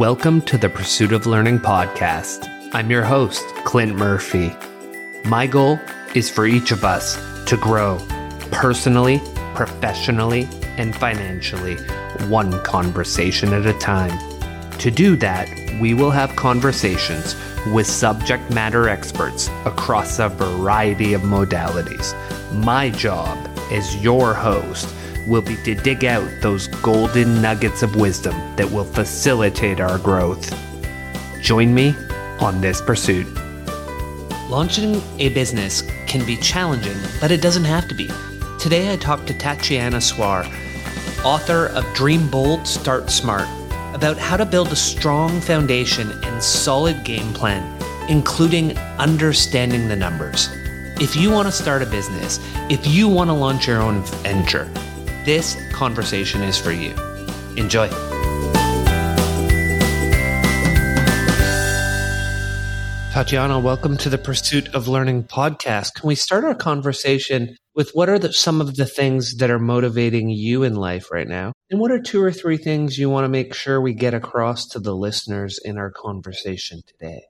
Welcome to the Pursuit of Learning podcast. I'm your host, Clint Murphy. My goal is for each of us to grow personally, professionally, and financially, one conversation at a time. To do that, we will have conversations with subject matter experts across a variety of modalities. My job as your host will be to dig out those golden nuggets of wisdom that will facilitate our growth. Join me on this pursuit. Launching a business can be challenging, but it doesn't have to be. Today I talked to Tatiana Tsoir, author of Dream Bold, Start Smart, about how to build a strong foundation and solid game plan, including understanding the numbers. If you want to start a business, if you want to launch your own venture, this conversation is for you. Enjoy. Tatiana, welcome to the Pursuit of Learning podcast. Can we start our conversation with what are the, some of the things that are motivating you in life right now? And what are two or three things you want to make sure we get across to the listeners in our conversation today?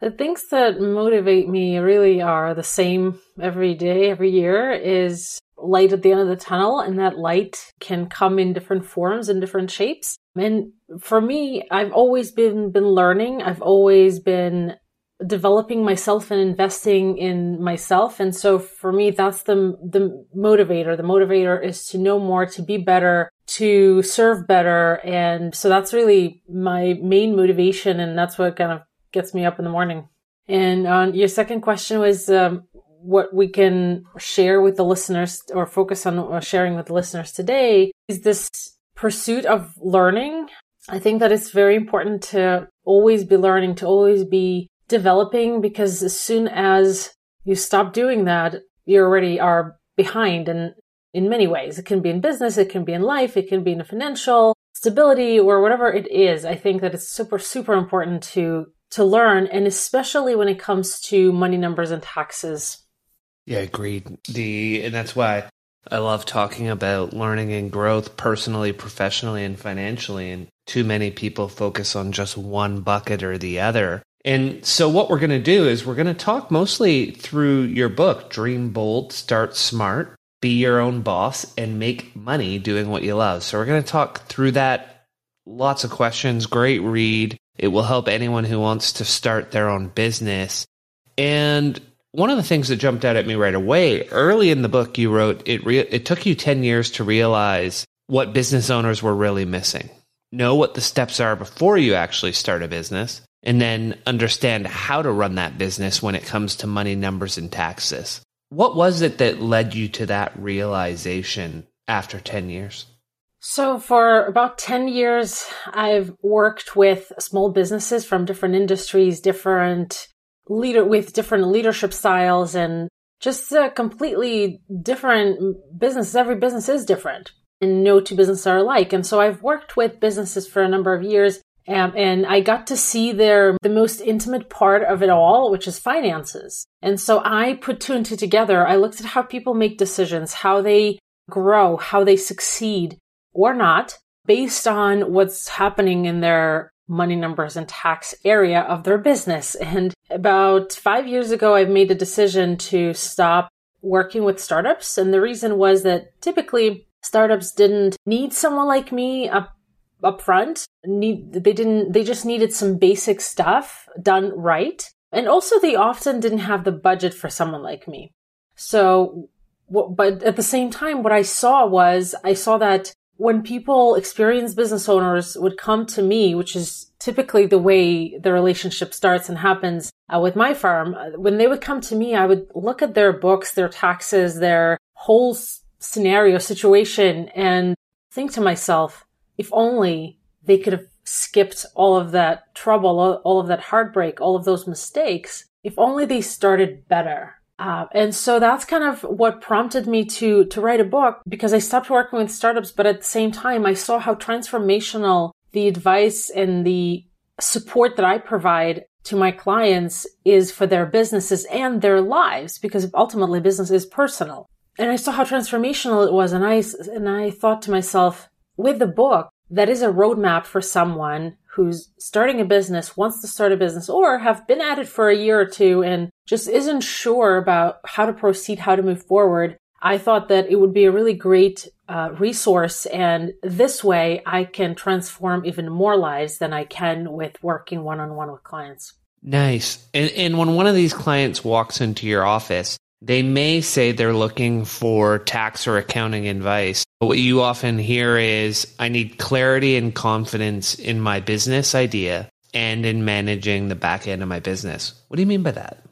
The things that motivate me really are the same every day, every year is light at the end of the tunnel and that light can come in different forms and different shapes. And for me, I've always been been learning. I've always been developing myself and investing in myself. And so for me, that's the, the motivator. The motivator is to know more, to be better, to serve better. And so that's really my main motivation. And that's what kind of gets me up in the morning. And on your second question was, um, what we can share with the listeners or focus on uh, sharing with the listeners today is this pursuit of learning. I think that it's very important to always be learning, to always be developing, because as soon as you stop doing that, you already are behind. And in many ways, it can be in business, it can be in life, it can be in financial stability or whatever it is. I think that it's super, super important to to learn and especially when it comes to money numbers and taxes yeah, agreed. The and that's why I love talking about learning and growth personally, professionally, and financially. And too many people focus on just one bucket or the other. And so, what we're going to do is we're going to talk mostly through your book, Dream Bold, Start Smart, Be Your Own Boss, and Make Money Doing What You Love. So, we're going to talk through that. Lots of questions. Great read. It will help anyone who wants to start their own business. And one of the things that jumped out at me right away early in the book you wrote it re- it took you 10 years to realize what business owners were really missing. Know what the steps are before you actually start a business and then understand how to run that business when it comes to money numbers and taxes. What was it that led you to that realization after 10 years? So for about 10 years i've worked with small businesses from different industries different leader with different leadership styles and just completely different business. Every business is different and no two businesses are alike. And so I've worked with businesses for a number of years um, and I got to see their the most intimate part of it all, which is finances. And so I put two and two together. I looked at how people make decisions, how they grow, how they succeed or not based on what's happening in their money numbers and tax area of their business. And about five years ago, I've made the decision to stop working with startups. And the reason was that typically startups didn't need someone like me up up front. Need they didn't they just needed some basic stuff done right. And also they often didn't have the budget for someone like me. So but at the same time, what I saw was I saw that when people, experienced business owners would come to me, which is typically the way the relationship starts and happens uh, with my firm, uh, when they would come to me, I would look at their books, their taxes, their whole scenario situation and think to myself, if only they could have skipped all of that trouble, all of that heartbreak, all of those mistakes, if only they started better uh, and so that's kind of what prompted me to to write a book because I stopped working with startups, but at the same time I saw how transformational the advice and the support that I provide to my clients is for their businesses and their lives because ultimately business is personal. And I saw how transformational it was and I and I thought to myself with the book that is a roadmap for someone who's starting a business, wants to start a business, or have been at it for a year or two and just isn't sure about how to proceed, how to move forward, I thought that it would be a really great uh, resource. And this way I can transform even more lives than I can with working one on one with clients. Nice. And, and when one of these clients walks into your office, they may say they're looking for tax or accounting advice. But what you often hear is, I need clarity and confidence in my business idea and in managing the back end of my business. What do you mean by that?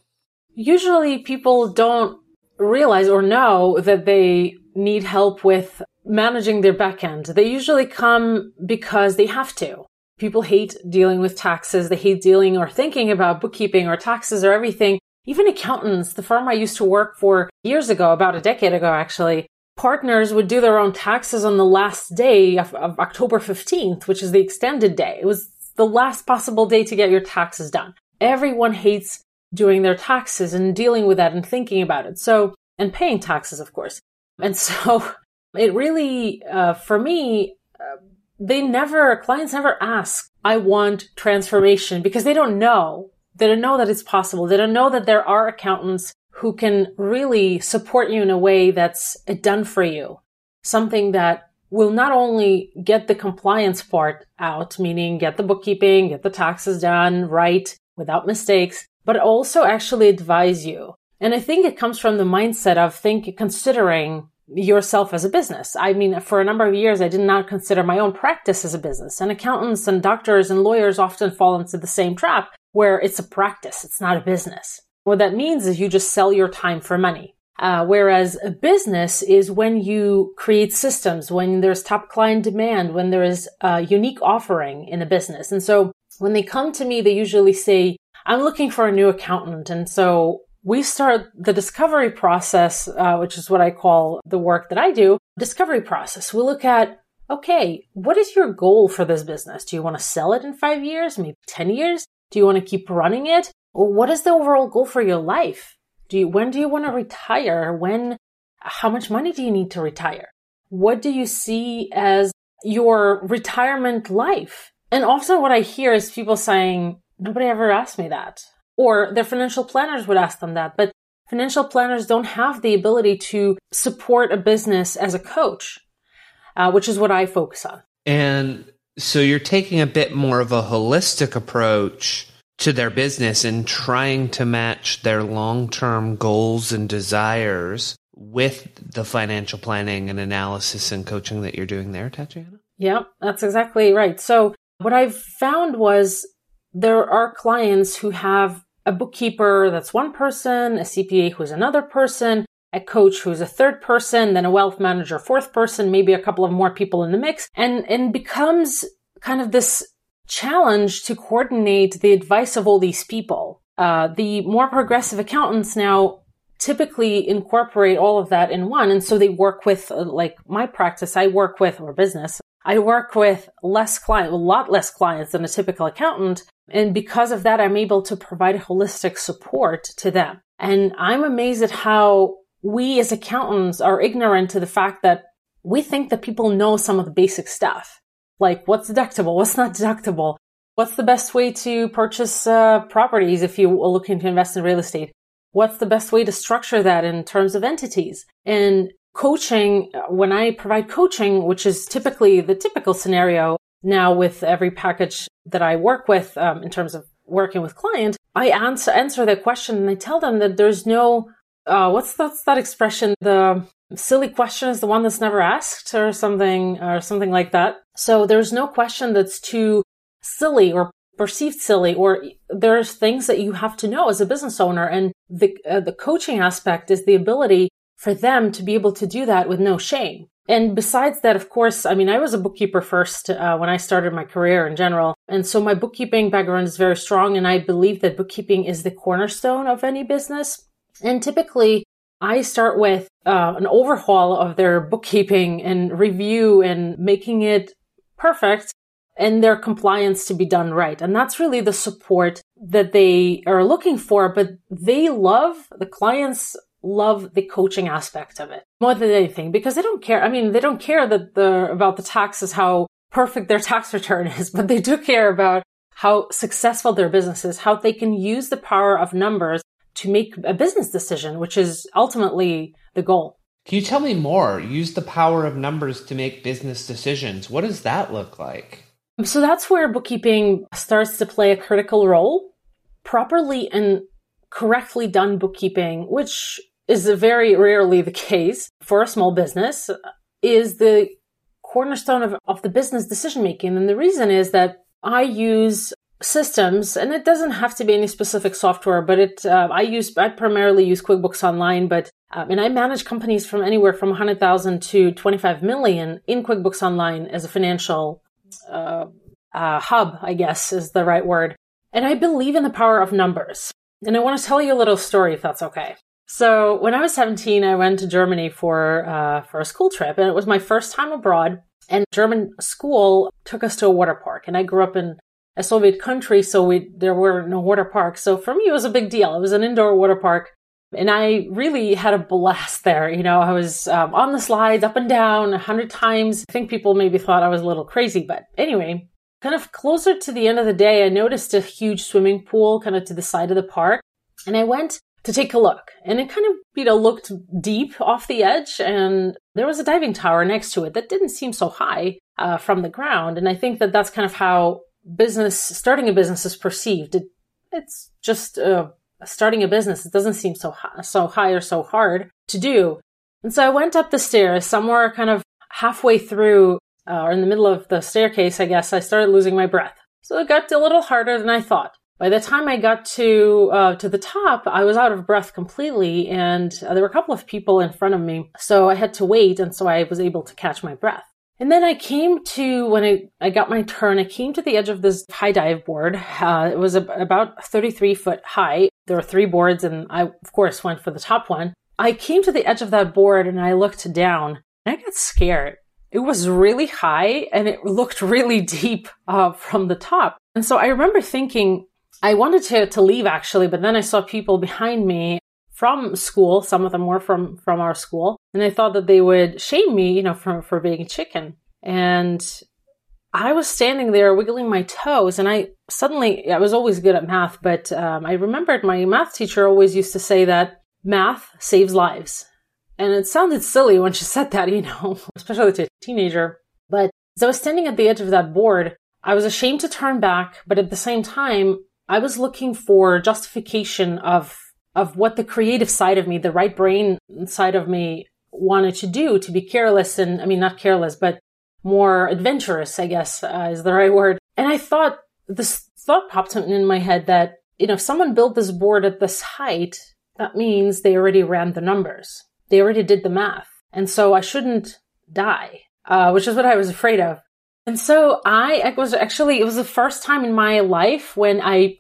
Usually people don't realize or know that they need help with managing their back end. They usually come because they have to. People hate dealing with taxes. They hate dealing or thinking about bookkeeping or taxes or everything. Even accountants, the firm I used to work for years ago, about a decade ago actually, partners would do their own taxes on the last day of, of October 15th, which is the extended day. It was the last possible day to get your taxes done. Everyone hates doing their taxes and dealing with that and thinking about it. So, and paying taxes, of course. And so it really, uh, for me, uh, they never, clients never ask, I want transformation because they don't know. They don't know that it's possible. They don't know that there are accountants who can really support you in a way that's done for you. Something that will not only get the compliance part out, meaning get the bookkeeping, get the taxes done right without mistakes, but also actually advise you. And I think it comes from the mindset of think considering yourself as a business. I mean, for a number of years, I did not consider my own practice as a business. And accountants and doctors and lawyers often fall into the same trap where it's a practice. It's not a business. What that means is you just sell your time for money. Uh, whereas a business is when you create systems, when there's top client demand, when there is a unique offering in a business. And so when they come to me, they usually say, I'm looking for a new accountant. And so we start the discovery process, uh, which is what I call the work that I do, discovery process. We look at, okay, what is your goal for this business? Do you want to sell it in five years, maybe 10 years? Do you want to keep running it? What is the overall goal for your life? Do you, when do you want to retire? When, how much money do you need to retire? What do you see as your retirement life? And often what I hear is people saying, nobody ever asked me that or their financial planners would ask them that. But financial planners don't have the ability to support a business as a coach, uh, which is what I focus on. And so you're taking a bit more of a holistic approach to their business and trying to match their long term goals and desires with the financial planning and analysis and coaching that you're doing there, Tatiana? Yeah, that's exactly right. So, what I've found was there are clients who have a bookkeeper that's one person, a CPA who's another person, a coach who's a third person, then a wealth manager, fourth person, maybe a couple of more people in the mix, and, and becomes kind of this challenge to coordinate the advice of all these people. Uh, the more progressive accountants now typically incorporate all of that in one. And so they work with, uh, like my practice, I work with, or business, I work with less client, a lot less clients than a typical accountant. And because of that, I'm able to provide holistic support to them. And I'm amazed at how we as accountants are ignorant to the fact that we think that people know some of the basic stuff. Like what's deductible? What's not deductible? What's the best way to purchase uh, properties if you are looking to invest in real estate? What's the best way to structure that in terms of entities? And coaching, when I provide coaching, which is typically the typical scenario now with every package that I work with um, in terms of working with clients, I answer, answer their question and I tell them that there's no, uh, what's that, that expression? The silly question is the one that's never asked or something, or something like that. So there's no question that's too silly or perceived silly or there's things that you have to know as a business owner and the uh, the coaching aspect is the ability for them to be able to do that with no shame. And besides that, of course, I mean, I was a bookkeeper first uh, when I started my career in general. And so my bookkeeping background is very strong. And I believe that bookkeeping is the cornerstone of any business. And typically, I start with uh, an overhaul of their bookkeeping and review and making it perfect and their compliance to be done right. And that's really the support that they are looking for. But they love the clients love the coaching aspect of it more than anything because they don't care. I mean, they don't care that the about the taxes how perfect their tax return is, but they do care about how successful their business is, how they can use the power of numbers to make a business decision, which is ultimately the goal. Can you tell me more? Use the power of numbers to make business decisions. What does that look like? So that's where bookkeeping starts to play a critical role. Properly and correctly done bookkeeping, which is very rarely the case for a small business, is the cornerstone of, of the business decision making. And the reason is that I use systems and it doesn't have to be any specific software but it uh, i use i primarily use quickbooks online but um, and i manage companies from anywhere from 100000 to 25 million in quickbooks online as a financial uh, uh, hub i guess is the right word. And i believe in the power of numbers. And i want to tell you a little story if that's okay. So when i was 17 i went to germany for uh, for a school trip and it was my first time abroad and german school took us to a water park and i grew up in a Soviet country, so we there were no water parks. So for me, it was a big deal. It was an indoor water park, and I really had a blast there. You know, I was um, on the slides, up and down, a hundred times. I think people maybe thought I was a little crazy, but anyway, kind of closer to the end of the day, I noticed a huge swimming pool kind of to the side of the park, and I went to take a look. And it kind of, you know, looked deep off the edge, and there was a diving tower next to it that didn't seem so high uh, from the ground. And I think that that's kind of how business, starting a business is perceived. It, it's just uh, starting a business. It doesn't seem so high, so high or so hard to do. And so I went up the stairs somewhere kind of halfway through uh, or in the middle of the staircase, I guess I started losing my breath. So it got a little harder than I thought. By the time I got to uh, to the top, I was out of breath completely, and uh, there were a couple of people in front of me, so I had to wait, and so I was able to catch my breath. And then I came to, when I, I got my turn, I came to the edge of this high dive board. Uh, it was a, about 33 foot high. There were three boards and I, of course, went for the top one. I came to the edge of that board and I looked down and I got scared. It was really high and it looked really deep uh, from the top. And so I remember thinking, I wanted to, to leave actually, but then I saw people behind me from school. Some of them were from, from our school. And I thought that they would shame me, you know, for, for being a chicken. And I was standing there wiggling my toes and I suddenly, I was always good at math, but um, I remembered my math teacher always used to say that math saves lives. And it sounded silly when she said that, you know, especially to a teenager. But as I was standing at the edge of that board, I was ashamed to turn back, but at the same time, I was looking for justification of of what the creative side of me, the right brain side of me wanted to do to be careless and, I mean, not careless, but more adventurous, I guess uh, is the right word. And I thought this thought popped in my head that, you know, if someone built this board at this height, that means they already ran the numbers. They already did the math. And so I shouldn't die, uh, which is what I was afraid of. And so I, I was actually, it was the first time in my life when I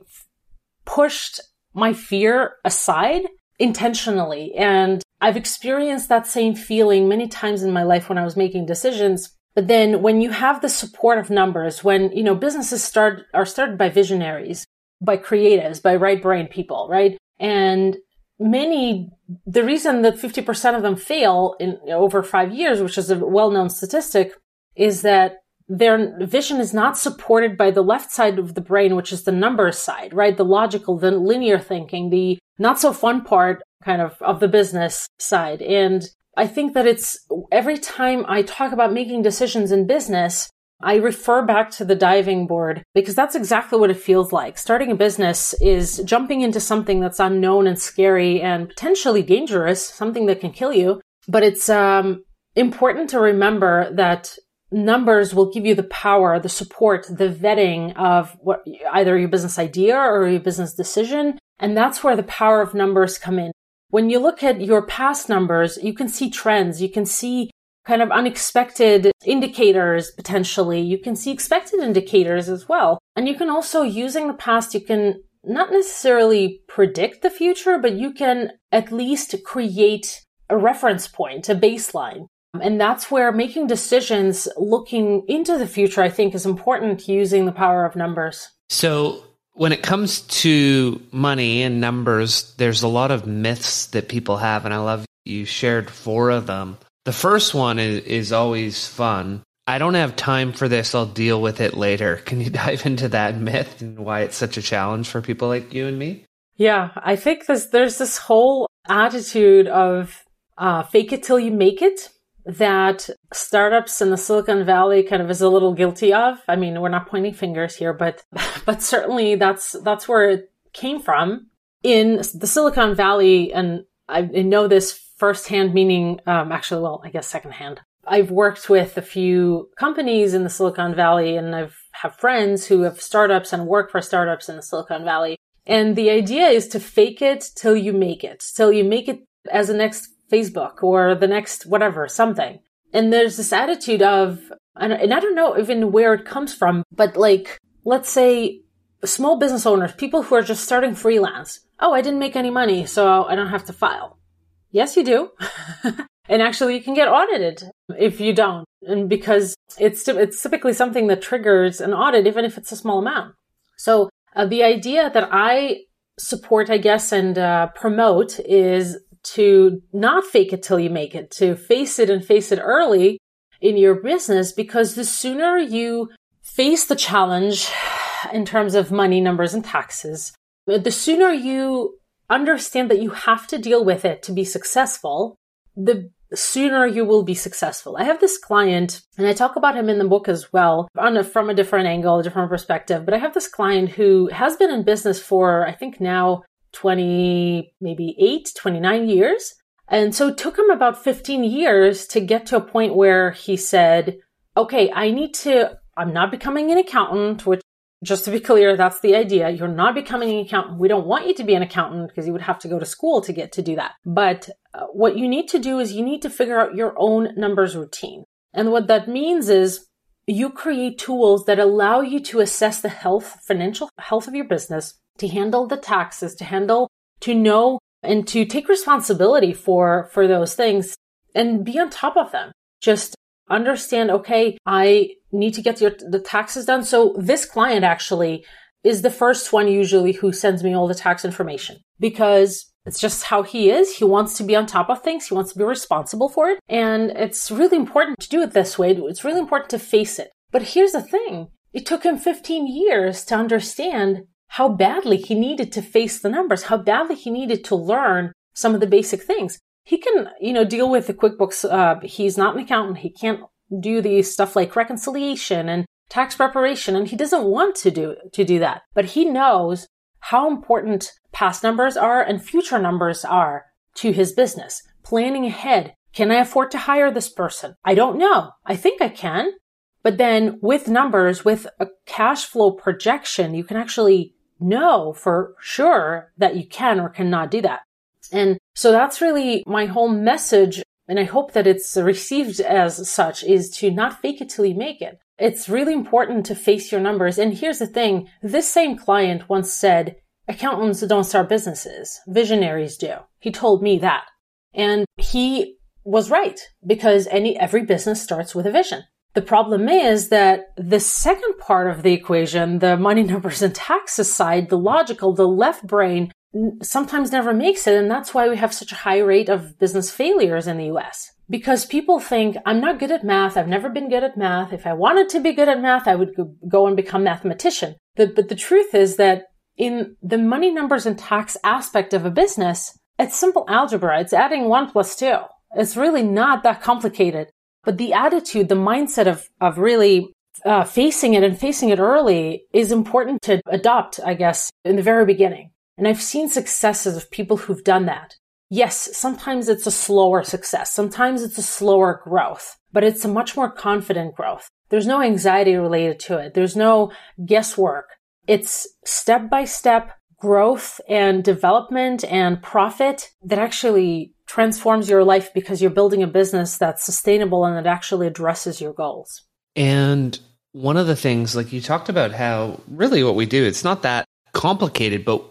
pushed my fear aside intentionally. And I've experienced that same feeling many times in my life when I was making decisions. But then when you have the support of numbers, when, you know, businesses start, are started by visionaries, by creatives, by right brain people, right? And many, the reason that 50% of them fail in over five years, which is a well-known statistic, is that their vision is not supported by the left side of the brain, which is the numbers side, right? The logical, the linear thinking, the not so fun part kind of of the business side. And I think that it's every time I talk about making decisions in business, I refer back to the diving board because that's exactly what it feels like. Starting a business is jumping into something that's unknown and scary and potentially dangerous, something that can kill you. But it's um, important to remember that numbers will give you the power, the support, the vetting of what either your business idea or your business decision. And that's where the power of numbers come in. When you look at your past numbers, you can see trends. You can see kind of unexpected indicators potentially. You can see expected indicators as well. And you can also using the past, you can not necessarily predict the future, but you can at least create a reference point, a baseline. And that's where making decisions looking into the future, I think, is important using the power of numbers. So, when it comes to money and numbers, there's a lot of myths that people have, and I love you shared four of them. The first one is, is always fun. I don't have time for this. I'll deal with it later. Can you dive into that myth and why it's such a challenge for people like you and me? Yeah, I think there's, there's this whole attitude of uh, fake it till you make it that startups in the Silicon Valley kind of is a little guilty of. I mean, we're not pointing fingers here, but but certainly that's that's where it came from in the Silicon Valley, and I know this firsthand. Meaning, um, actually, well, I guess secondhand. I've worked with a few companies in the Silicon Valley, and I've have friends who have startups and work for startups in the Silicon Valley. And the idea is to fake it till you make it, till you make it as the next Facebook or the next whatever, something. And there's this attitude of, and I don't know even where it comes from, but like, let's say small business owners, people who are just starting freelance. Oh, I didn't make any money, so I don't have to file. Yes, you do. and actually you can get audited if you don't. And because it's, it's typically something that triggers an audit, even if it's a small amount. So uh, the idea that I support, I guess, and uh, promote is to not fake it till you make it, to face it and face it early in your business because the sooner you face the challenge in terms of money, numbers, and taxes, the sooner you understand that you have to deal with it to be successful, the sooner you will be successful. I have this client, and I talk about him in the book as well, a, from a different angle, a different perspective. But I have this client who has been in business for, I think now 20, maybe eight, 29 years. And so it took him about 15 years to get to a point where he said, okay, I need to, I'm not becoming an accountant, which just to be clear, that's the idea. You're not becoming an accountant. We don't want you to be an accountant because you would have to go to school to get to do that. But uh, what you need to do is you need to figure out your own numbers routine. And what that means is you create tools that allow you to assess the health, financial health of your business to handle the taxes, to handle, to know and to take responsibility for, for those things and be on top of them. Just understand, okay, I need to get your, the taxes done. So this client actually is the first one usually who sends me all the tax information because it's just how he is. He wants to be on top of things. He wants to be responsible for it. And it's really important to do it this way. It's really important to face it. But here's the thing. It took him 15 years to understand how badly he needed to face the numbers, how badly he needed to learn some of the basic things. He can, you know, deal with the QuickBooks. Uh, he's not an accountant. He can't do the stuff like reconciliation and tax preparation, and he doesn't want to do to do that. But he knows how important past numbers are and future numbers are to his business. Planning ahead. Can I afford to hire this person? I don't know. I think I can. But then with numbers, with a cash flow projection, you can actually know for sure that you can or cannot do that. And so that's really my whole message. And I hope that it's received as such is to not fake it till you make it. It's really important to face your numbers. And here's the thing. This same client once said, accountants don't start businesses. Visionaries do. He told me that. And he was right because any, every business starts with a vision. The problem is that the second part of the equation, the money numbers and taxes side, the logical, the left brain sometimes never makes it. And that's why we have such a high rate of business failures in the US. Because people think, I'm not good at math. I've never been good at math. If I wanted to be good at math, I would go and become a mathematician. But, but the truth is that in the money numbers and tax aspect of a business, it's simple algebra. It's adding one plus two. It's really not that complicated. But the attitude, the mindset of, of really uh, facing it and facing it early is important to adopt, I guess, in the very beginning. And I've seen successes of people who've done that. Yes, sometimes it's a slower success. Sometimes it's a slower growth, but it's a much more confident growth. There's no anxiety related to it. There's no guesswork. It's step by step growth and development and profit that actually transforms your life because you're building a business that's sustainable and that actually addresses your goals. And one of the things, like you talked about how really what we do, it's not that complicated, but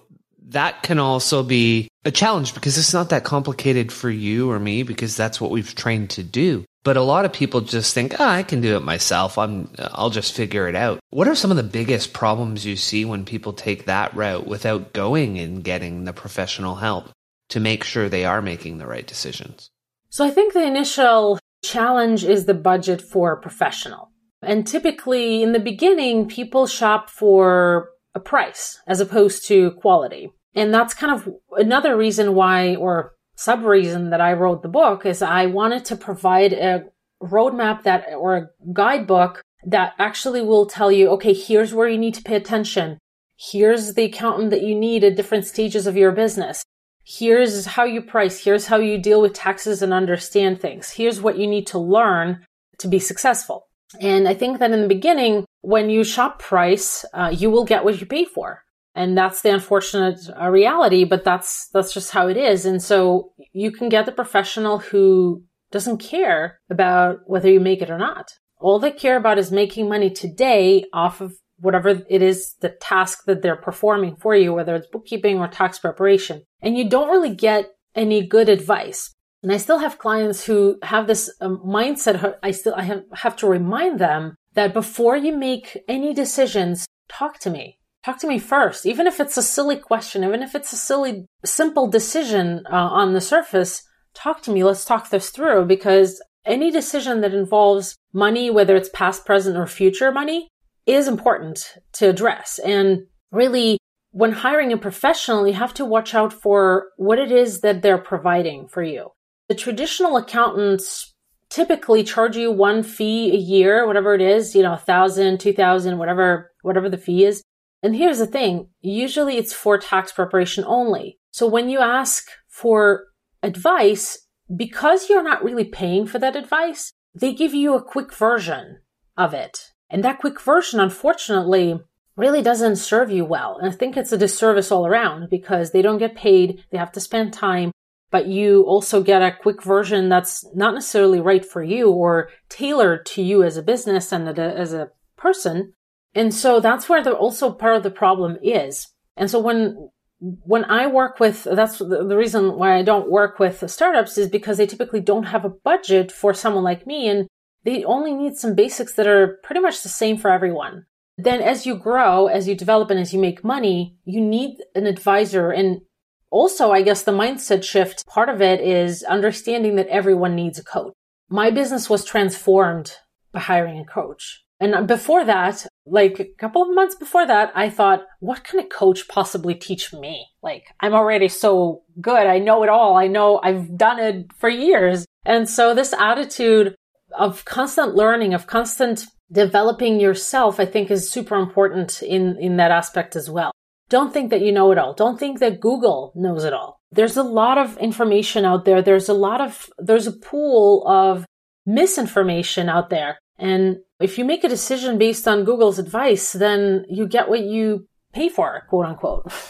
that can also be a challenge because it's not that complicated for you or me because that's what we've trained to do. But a lot of people just think, oh, I can do it myself. I'm, I'll just figure it out. What are some of the biggest problems you see when people take that route without going and getting the professional help? To make sure they are making the right decisions? So I think the initial challenge is the budget for a professional. And typically in the beginning, people shop for a price as opposed to quality. And that's kind of another reason why, or sub reason that I wrote the book is I wanted to provide a roadmap that, or a guidebook that actually will tell you, okay, here's where you need to pay attention. Here's the accountant that you need at different stages of your business. Here's how you price. Here's how you deal with taxes and understand things. Here's what you need to learn to be successful. And I think that in the beginning, when you shop price, uh, you will get what you pay for. And that's the unfortunate uh, reality, but that's, that's just how it is. And so you can get the professional who doesn't care about whether you make it or not. All they care about is making money today off of whatever it is the task that they're performing for you, whether it's bookkeeping or tax preparation. And you don't really get any good advice. And I still have clients who have this um, mindset. I still, I have, have to remind them that before you make any decisions, talk to me. Talk to me first. Even if it's a silly question, even if it's a silly, simple decision uh, on the surface, talk to me. Let's talk this through because any decision that involves money, whether it's past, present, or future money, is important to address. And really, when hiring a professional, you have to watch out for what it is that they're providing for you. The traditional accountants typically charge you one fee a year, whatever it is, you know, a thousand, two thousand, whatever, whatever the fee is. And here's the thing. Usually it's for tax preparation only. So when you ask for advice, because you're not really paying for that advice, they give you a quick version of it. And that quick version, unfortunately, really doesn't serve you well. And I think it's a disservice all around because they don't get paid. They have to spend time, but you also get a quick version that's not necessarily right for you or tailored to you as a business and as a person. And so that's where the also part of the problem is. And so when when I work with, that's the, reason why I don't work with startups is because they typically don't have a budget for someone like me. And they only need some basics that are pretty much the same for everyone. Then as you grow, as you develop and as you make money, you need an advisor. And also, I guess the mindset shift part of it is understanding that everyone needs a coach. My business was transformed by hiring a coach. And before that, like a couple of months before that, I thought, what can a coach possibly teach me? Like, I'm already so good. I know it all. I know I've done it for years. And so this attitude of constant learning, of constant developing yourself, I think is super important in, in that aspect as well. Don't think that you know it all. Don't think that Google knows it all. There's a lot of information out there. There's a lot of, there's a pool of misinformation out there. And if you make a decision based on Google's advice, then you get what you pay for, quote unquote.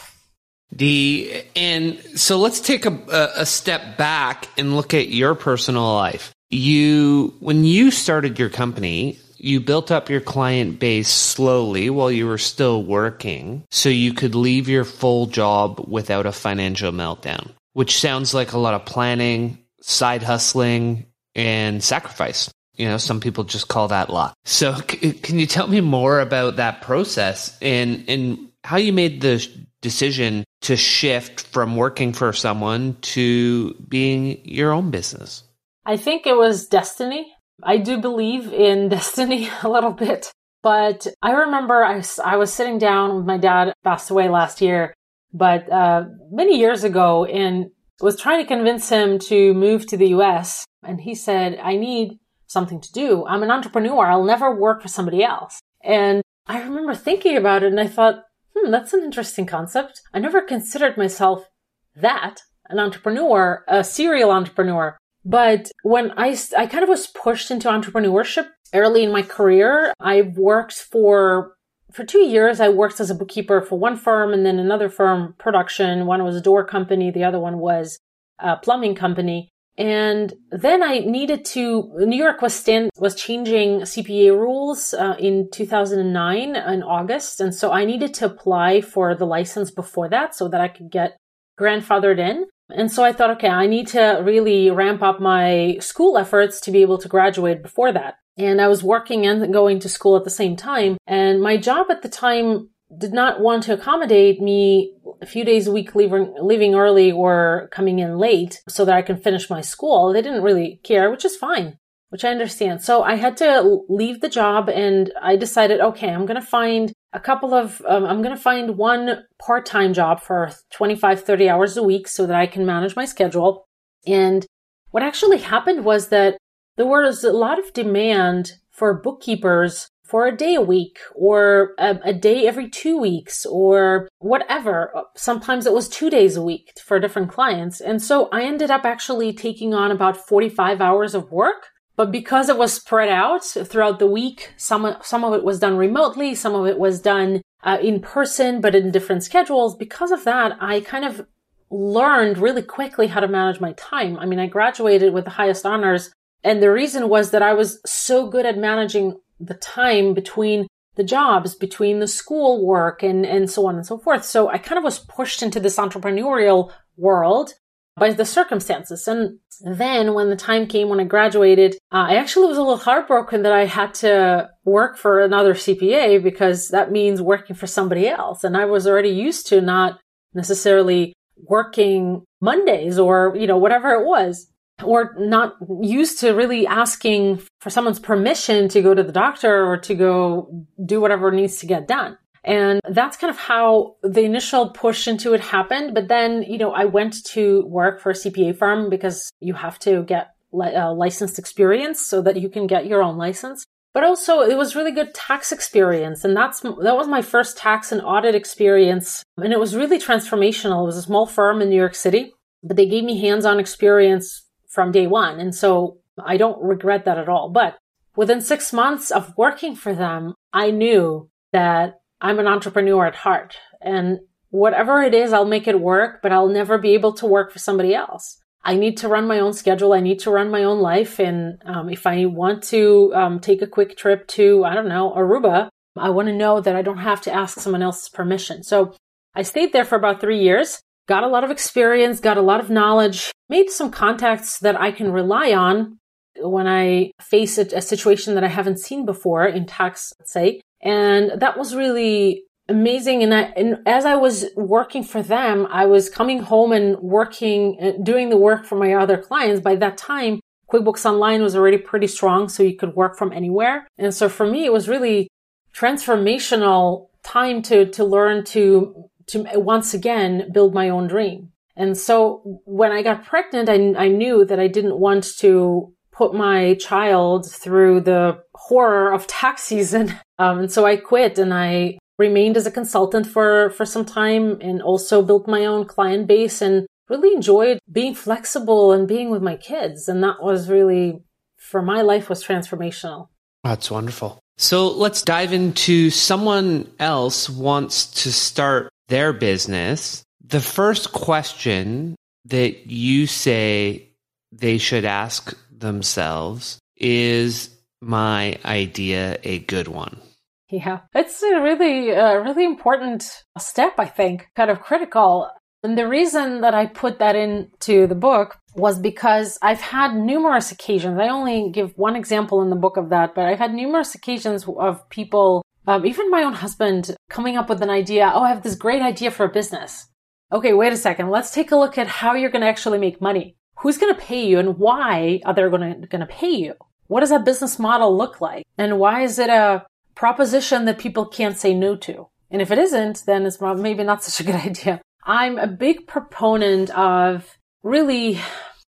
The and so let's take a, a step back and look at your personal life you when you started your company you built up your client base slowly while you were still working so you could leave your full job without a financial meltdown which sounds like a lot of planning side hustling and sacrifice. You know some people just call that luck. So c- can you tell me more about that process and and how you made the decision to shift from working for someone to being your own business I think it was destiny. I do believe in destiny a little bit. But I remember I, I was sitting down with my dad, passed away last year, but uh, many years ago, and was trying to convince him to move to the US. And he said, I need something to do. I'm an entrepreneur. I'll never work for somebody else. And I remember thinking about it and I thought, hmm, that's an interesting concept. I never considered myself that, an entrepreneur, a serial entrepreneur. But when I, I kind of was pushed into entrepreneurship early in my career, I worked for for two years, I worked as a bookkeeper for one firm and then another firm, production. One was a door company, the other one was a plumbing company. And then I needed to. New York was stand was changing CPA rules uh, in 2009 in August, and so I needed to apply for the license before that so that I could get grandfathered in. And so I thought, okay, I need to really ramp up my school efforts to be able to graduate before that. And I was working and going to school at the same time. And my job at the time did not want to accommodate me a few days a week leaving, leaving early or coming in late so that I can finish my school. They didn't really care, which is fine. which I understand. So I had to leave the job and I decided, okay, I'm going to find a couple of, um, I'm going to find one part time job for 25, 30 hours a week so that I can manage my schedule. And what actually happened was that there was a lot of demand for bookkeepers for a day a week or a, a, day every two weeks or whatever. Sometimes it was two days a week for different clients. And so I ended up actually taking on about 45 hours of work. But because it was spread out throughout the week, some, some of it was done remotely, some of it was done uh, in person, but in different schedules. Because of that, I kind of learned really quickly how to manage my time. I mean, I graduated with the highest honors. And the reason was that I was so good at managing the time between the jobs, between the school work and, and so on and so forth. So I kind of was pushed into this entrepreneurial world by the circumstances. And then when the time came when I graduated, uh, I actually was a little heartbroken that I had to work for another CPA because that means working for somebody else. And I was already used to not necessarily working Mondays or, you know, whatever it was or not used to really asking for someone's permission to go to the doctor or to go do whatever needs to get done. And that's kind of how the initial push into it happened. But then, you know, I went to work for a CPA firm because you have to get li- uh, licensed experience so that you can get your own license. But also it was really good tax experience. And that's, that was my first tax and audit experience. And it was really transformational. It was a small firm in New York City, but they gave me hands-on experience from day one. And so I don't regret that at all. But within six months of working for them, I knew that I'm an entrepreneur at heart and whatever it is, I'll make it work, but I'll never be able to work for somebody else. I need to run my own schedule. I need to run my own life. And um, if I want to um, take a quick trip to, I don't know, Aruba, I want to know that I don't have to ask someone else's permission. So I stayed there for about three years got a lot of experience, got a lot of knowledge, made some contacts that I can rely on when I face a, a situation that I haven't seen before in tax, say. And that was really amazing. And, I, and as I was working for them, I was coming home and working, uh, doing the work for my other clients. By that time, QuickBooks Online was already pretty strong, so you could work from anywhere. And so for me, it was really transformational time to, to learn to to once again build my own dream. And so when I got pregnant, I, I knew that I didn't want to put my child through the horror of tax season. Um, and so I quit and I remained as a consultant for, for some time and also built my own client base and really enjoyed being flexible and being with my kids. And that was really, for my life was transformational. That's wonderful. So let's dive into someone else wants to start their business, the first question that you say they should ask themselves is my idea a good one? Yeah, it's a really, uh, really important step, I think, kind of critical. And the reason that I put that into the book was because I've had numerous occasions. I only give one example in the book of that, but I've had numerous occasions of people um, even my own husband coming up with an idea. Oh, I have this great idea for a business. Okay, wait a second. Let's take a look at how you're going to actually make money. Who's going to pay you and why are they going to, going to pay you? What does that business model look like? And why is it a proposition that people can't say no to? And if it isn't, then it's maybe not such a good idea. I'm a big proponent of really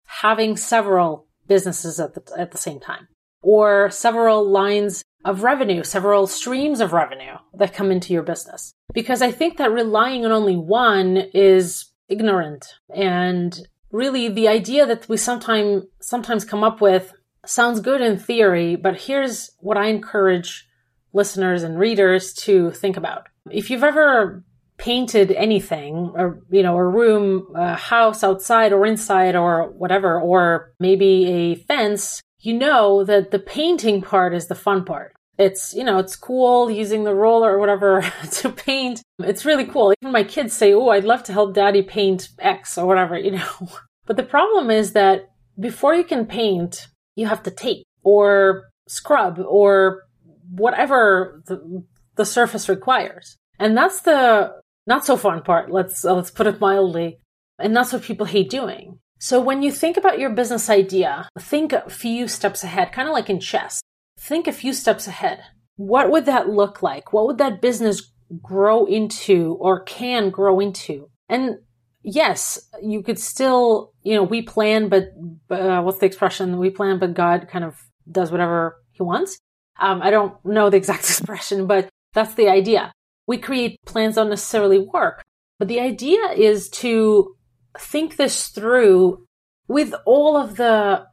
having several businesses at the, at the same time or several lines of revenue, several streams of revenue that come into your business. Because I think that relying on only one is ignorant. And really the idea that we sometimes, sometimes come up with sounds good in theory, but here's what I encourage listeners and readers to think about. If you've ever painted anything or you know a room a house outside or inside or whatever or maybe a fence you know that the painting part is the fun part it's, you know, it's cool using the roller or whatever to paint. It's really cool. Even my kids say, Oh, I'd love to help daddy paint X or whatever, you know. But the problem is that before you can paint, you have to tape or scrub or whatever the, the surface requires. And that's the not so fun part. Let's, uh, let's put it mildly. And that's what people hate doing. So when you think about your business idea, think a few steps ahead, kind of like in chess. Think a few steps ahead. What would that look like? What would that business grow into or can grow into? And yes, you could still, you know, we plan, but uh, what's the expression? We plan, but God kind of does whatever he wants. Um, I don't know the exact expression, but that's the idea. We create plans don't necessarily work, but the idea is to think this through with all of the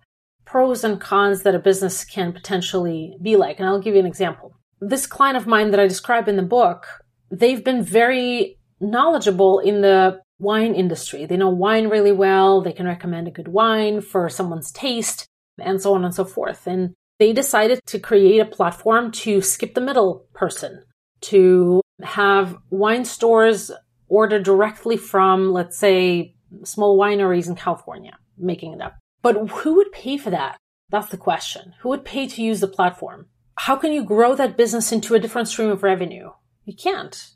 pros and cons that a business can potentially be like. And I'll give you an example. This client of mine that I describe in the book, they've been very knowledgeable in the wine industry. They know wine really well. They can recommend a good wine for someone's taste and so on and so forth. And they decided to create a platform to skip the middle person, to have wine stores order directly from, let's say, small wineries in California, making it up. But who would pay for that? That's the question. Who would pay to use the platform? How can you grow that business into a different stream of revenue? You can't.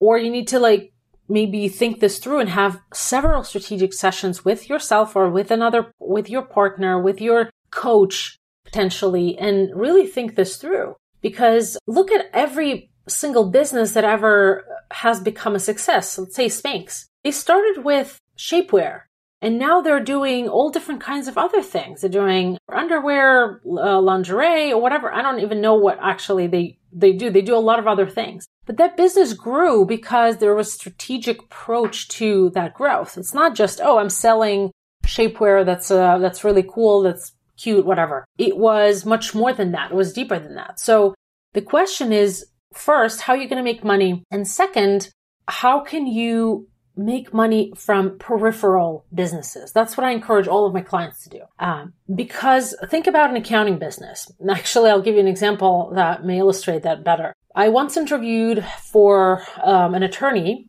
Or you need to like maybe think this through and have several strategic sessions with yourself or with another, with your partner, with your coach potentially, and really think this through. Because look at every single business that ever has become a success. Let's say Spanx. They started with shapewear and now they're doing all different kinds of other things. They're doing underwear, uh, lingerie, or whatever. I don't even know what actually they, they do. They do a lot of other things. But that business grew because there was a strategic approach to that growth. It's not just, oh, I'm selling shapewear that's, uh, that's really cool. That's cute, whatever. It was much more than that. It was deeper than that. So the question is, first, how are you going to make money? And second, how can you make money from peripheral businesses. That's what I encourage all of my clients to do. Um, because think about an accounting business. Actually, I'll give you an example that may illustrate that better. I once interviewed for um, an attorney,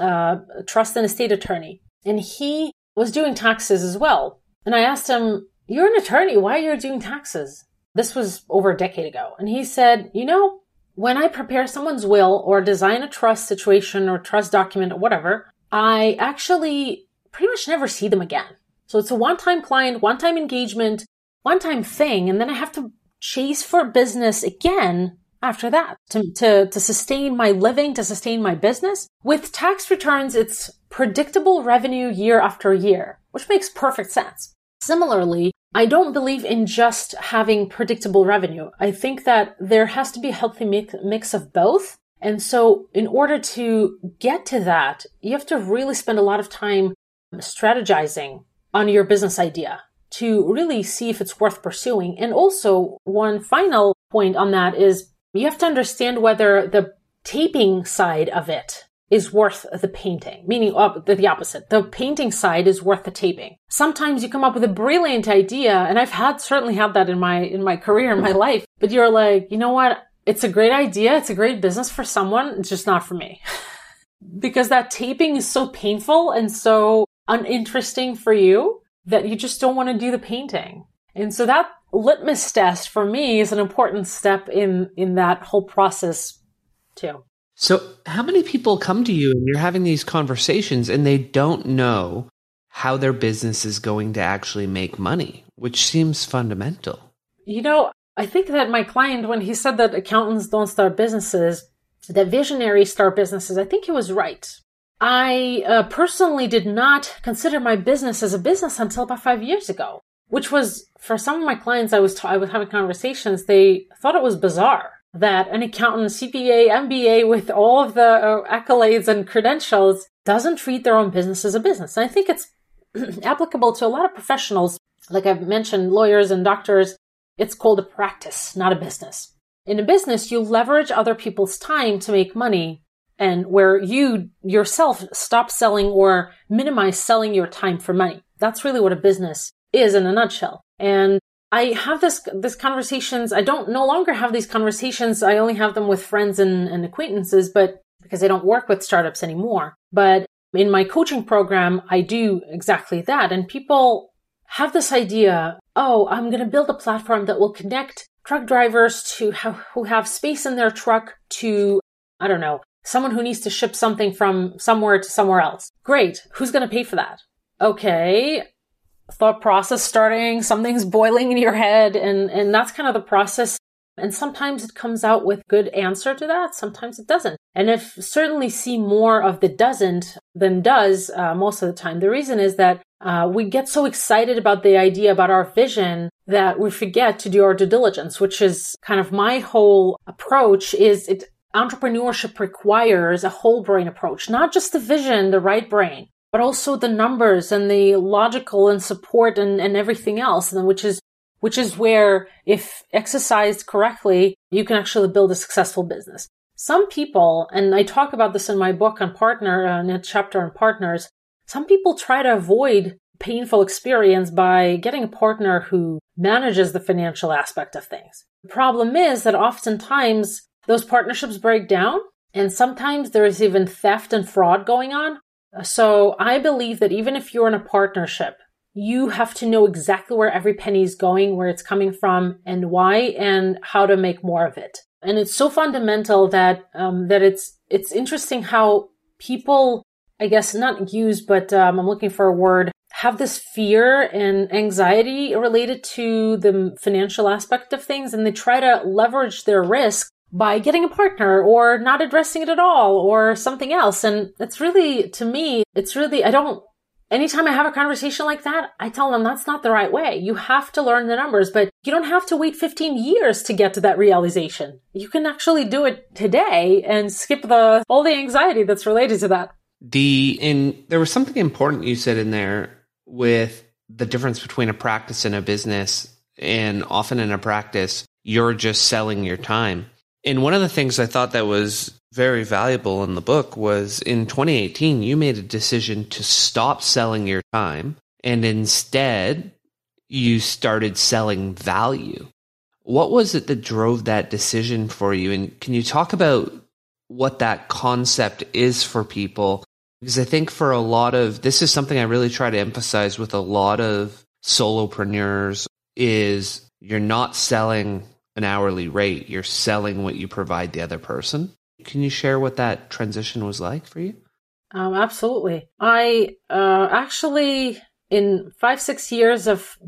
uh, a trust and estate attorney, and he was doing taxes as well. And I asked him, "You're an attorney. Why are you doing taxes?" This was over a decade ago, and he said, "You know." When I prepare someone's will or design a trust situation or trust document or whatever, I actually pretty much never see them again. So it's a one time client, one time engagement, one time thing. And then I have to chase for business again after that to, to, to sustain my living, to sustain my business. With tax returns, it's predictable revenue year after year, which makes perfect sense. Similarly, I don't believe in just having predictable revenue. I think that there has to be a healthy mix of both. And so in order to get to that, you have to really spend a lot of time strategizing on your business idea to really see if it's worth pursuing. And also one final point on that is you have to understand whether the taping side of it is worth the painting, meaning uh, the opposite. The painting side is worth the taping. Sometimes you come up with a brilliant idea, and I've had certainly had that in my in my career in my life. But you're like, you know what? it's a great idea. It's a great business for someone. It's just not for me. because that taping is so painful and so uninteresting for you that you just don't want to do the painting. And so that litmus test for me is an important step in, in that whole process too. So how many people come to you and you're having these conversations and they don't know how their business is going to actually make money, which seems fundamental? You know, I think that my client, when he said that accountants don't start businesses, that visionaries start businesses, I think he was right. I uh, personally did not consider my business as a business until about five years ago, which was for some of my clients I was, ta- I was having conversations, they thought it was bizarre that an accountant, CPA, MBA with all of the uh, accolades and credentials doesn't treat their own business as a business. And I think it's applicable to a lot of professionals, like I've mentioned, lawyers and doctors it's called a practice, not a business. In a business, you leverage other people's time to make money and where you yourself stop selling or minimize selling your time for money. That's really what a business is in a nutshell. And I have this, this conversations. I don't no longer have these conversations. I only have them with friends and, and acquaintances, but because I don't work with startups anymore. But in my coaching program, I do exactly that. And people have this idea, oh, I'm going to build a platform that will connect truck drivers to who have space in their truck to, I don't know, someone who needs to ship something from somewhere to somewhere else. Great. Who's going to pay for that? Okay. Thought process starting, something's boiling in your head, and, and that's kind of the process. And sometimes it comes out with good answer to that. Sometimes it doesn't. And if certainly see more of the doesn't than does uh, most of the time. The reason is that uh, we get so excited about the idea about our vision that we forget to do our due diligence, which is kind of my whole approach is it entrepreneurship requires a whole brain approach, not just the vision, the right brain, but also the numbers and the logical and support and, and everything else, and which is which is where if exercised correctly, you can actually build a successful business. Some people, and I talk about this in my book on partner, uh, in a chapter on partners, some people try to avoid painful experience by getting a partner who manages the financial aspect of things. The problem is that oftentimes those partnerships break down and sometimes there is even theft and fraud going on. So I believe that even if you're in a partnership, you have to know exactly where every penny is going, where it's coming from and why and how to make more of it. And it's so fundamental that, um, that it's, it's interesting how people I guess not use, but um, I'm looking for a word, have this fear and anxiety related to the financial aspect of things, and they try to leverage their risk by getting a partner or not addressing it at all or something else. And it's really, to me, it's really, I don't, anytime I have a conversation like that, I tell them that's not the right way. You have to learn the numbers, but you don't have to wait 15 years to get to that realization. You can actually do it today and skip the, all the anxiety that's related to that. The in there was something important you said in there with the difference between a practice and a business, and often in a practice, you're just selling your time. And one of the things I thought that was very valuable in the book was in 2018, you made a decision to stop selling your time and instead you started selling value. What was it that drove that decision for you? And can you talk about what that concept is for people because I think for a lot of this is something I really try to emphasize with a lot of solopreneurs is you're not selling an hourly rate, you're selling what you provide the other person. Can you share what that transition was like for you? Um, absolutely. I uh, actually, in five, six years of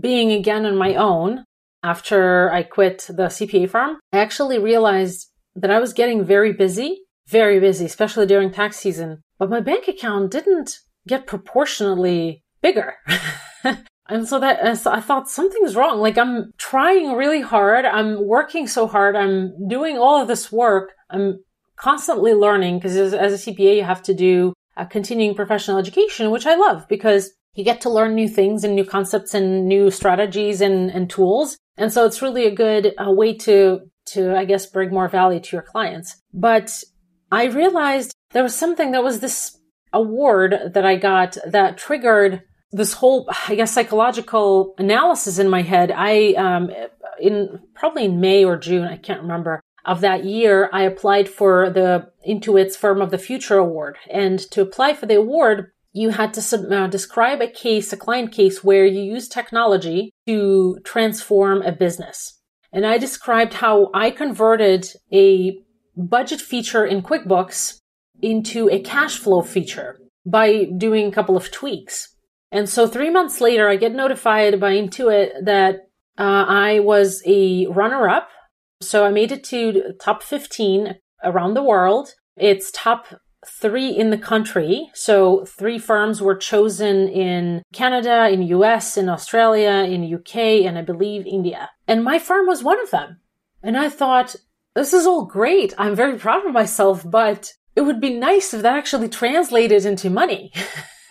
being again on my own after I quit the CPA firm, I actually realized that I was getting very busy, very busy, especially during tax season but my bank account didn't get proportionally bigger. and so that so I thought something's wrong. Like I'm trying really hard. I'm working so hard. I'm doing all of this work. I'm constantly learning because as, as, a CPA, you have to do a continuing professional education, which I love because you get to learn new things and new concepts and new strategies and, and tools. And so it's really a good uh, way to, to, I guess, bring more value to your clients. But I realized there was something that was this award that I got that triggered this whole, I guess, psychological analysis in my head. I, um, in probably in May or June, I can't remember, of that year, I applied for the Intuit's Firm of the Future Award. And to apply for the award, you had to uh, describe a case, a client case where you use technology to transform a business. And I described how I converted a budget feature in QuickBooks into a cash flow feature by doing a couple of tweaks. And so three months later, I get notified by Intuit that uh, I was a runner up. So I made it to top 15 around the world. It's top three in the country. So three firms were chosen in Canada, in US, in Australia, in UK, and I believe India. And my firm was one of them. And I thought, this is all great. I'm very proud of myself, but it would be nice if that actually translated into money.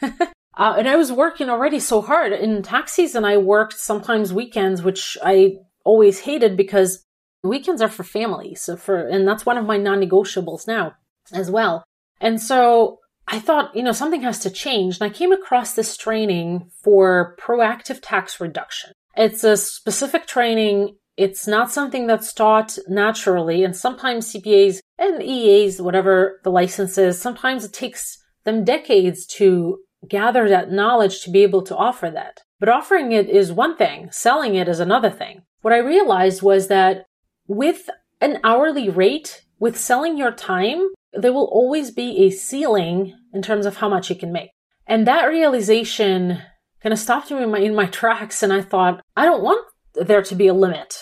uh, and I was working already so hard in tax season. I worked sometimes weekends, which I always hated because weekends are for families. So for, and that's one of my non-negotiables now as well. And so I thought, you know, something has to change. And I came across this training for proactive tax reduction. It's a specific training it's not something that's taught naturally. And sometimes CPAs and EAs, whatever the license is, sometimes it takes them decades to gather that knowledge to be able to offer that. But offering it is one thing, selling it is another thing. What I realized was that with an hourly rate, with selling your time, there will always be a ceiling in terms of how much you can make. And that realization kind of stopped me in my, in my tracks. And I thought, I don't want there to be a limit.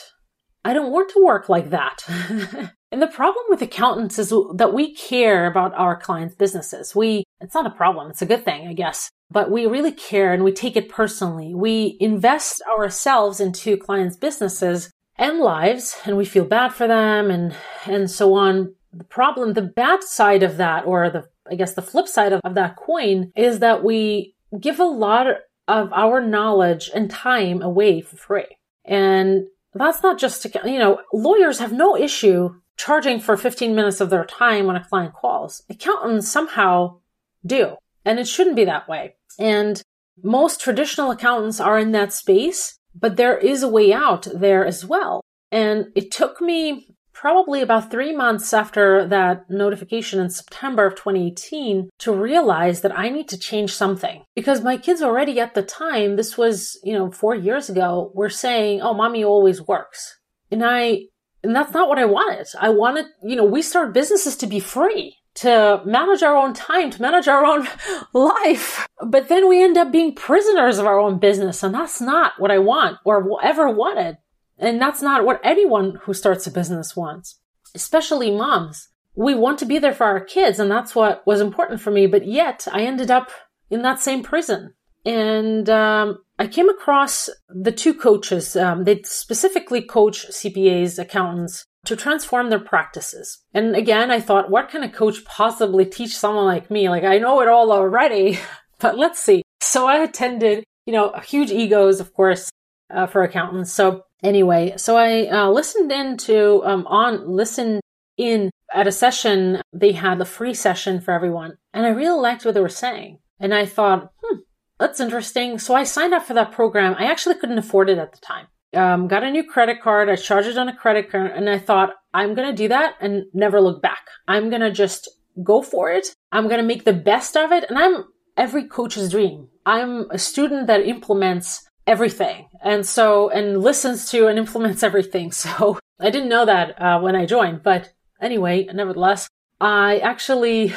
I don't want to work like that. and the problem with accountants is that we care about our clients' businesses. We, it's not a problem. It's a good thing, I guess, but we really care and we take it personally. We invest ourselves into clients' businesses and lives and we feel bad for them and, and so on. The problem, the bad side of that, or the, I guess the flip side of, of that coin is that we give a lot of our knowledge and time away for free. And that's not just, to, you know, lawyers have no issue charging for 15 minutes of their time when a client calls. Accountants somehow do. And it shouldn't be that way. And most traditional accountants are in that space, but there is a way out there as well. And it took me probably about three months after that notification in September of 2018 to realize that I need to change something because my kids already at the time, this was, you know, four years ago, were saying, Oh, mommy always works. And I, and that's not what I wanted. I wanted, you know, we start businesses to be free to manage our own time, to manage our own life. But then we end up being prisoners of our own business. And that's not what I want or ever wanted. And that's not what anyone who starts a business wants, especially moms. We want to be there for our kids, and that's what was important for me. But yet, I ended up in that same prison. And um, I came across the two coaches. Um, they specifically coach CPAs, accountants, to transform their practices. And again, I thought, what can a coach possibly teach someone like me? Like, I know it all already, but let's see. So I attended, you know, huge egos, of course, uh, for accountants. So anyway, so I uh, listened in to um, on listened in at a session. They had a free session for everyone, and I really liked what they were saying. And I thought, hmm, that's interesting. So I signed up for that program. I actually couldn't afford it at the time. Um, got a new credit card. I charged it on a credit card, and I thought I'm gonna do that and never look back. I'm gonna just go for it. I'm gonna make the best of it, and I'm every coach's dream. I'm a student that implements everything and so and listens to and implements everything so i didn't know that uh, when i joined but anyway nevertheless i actually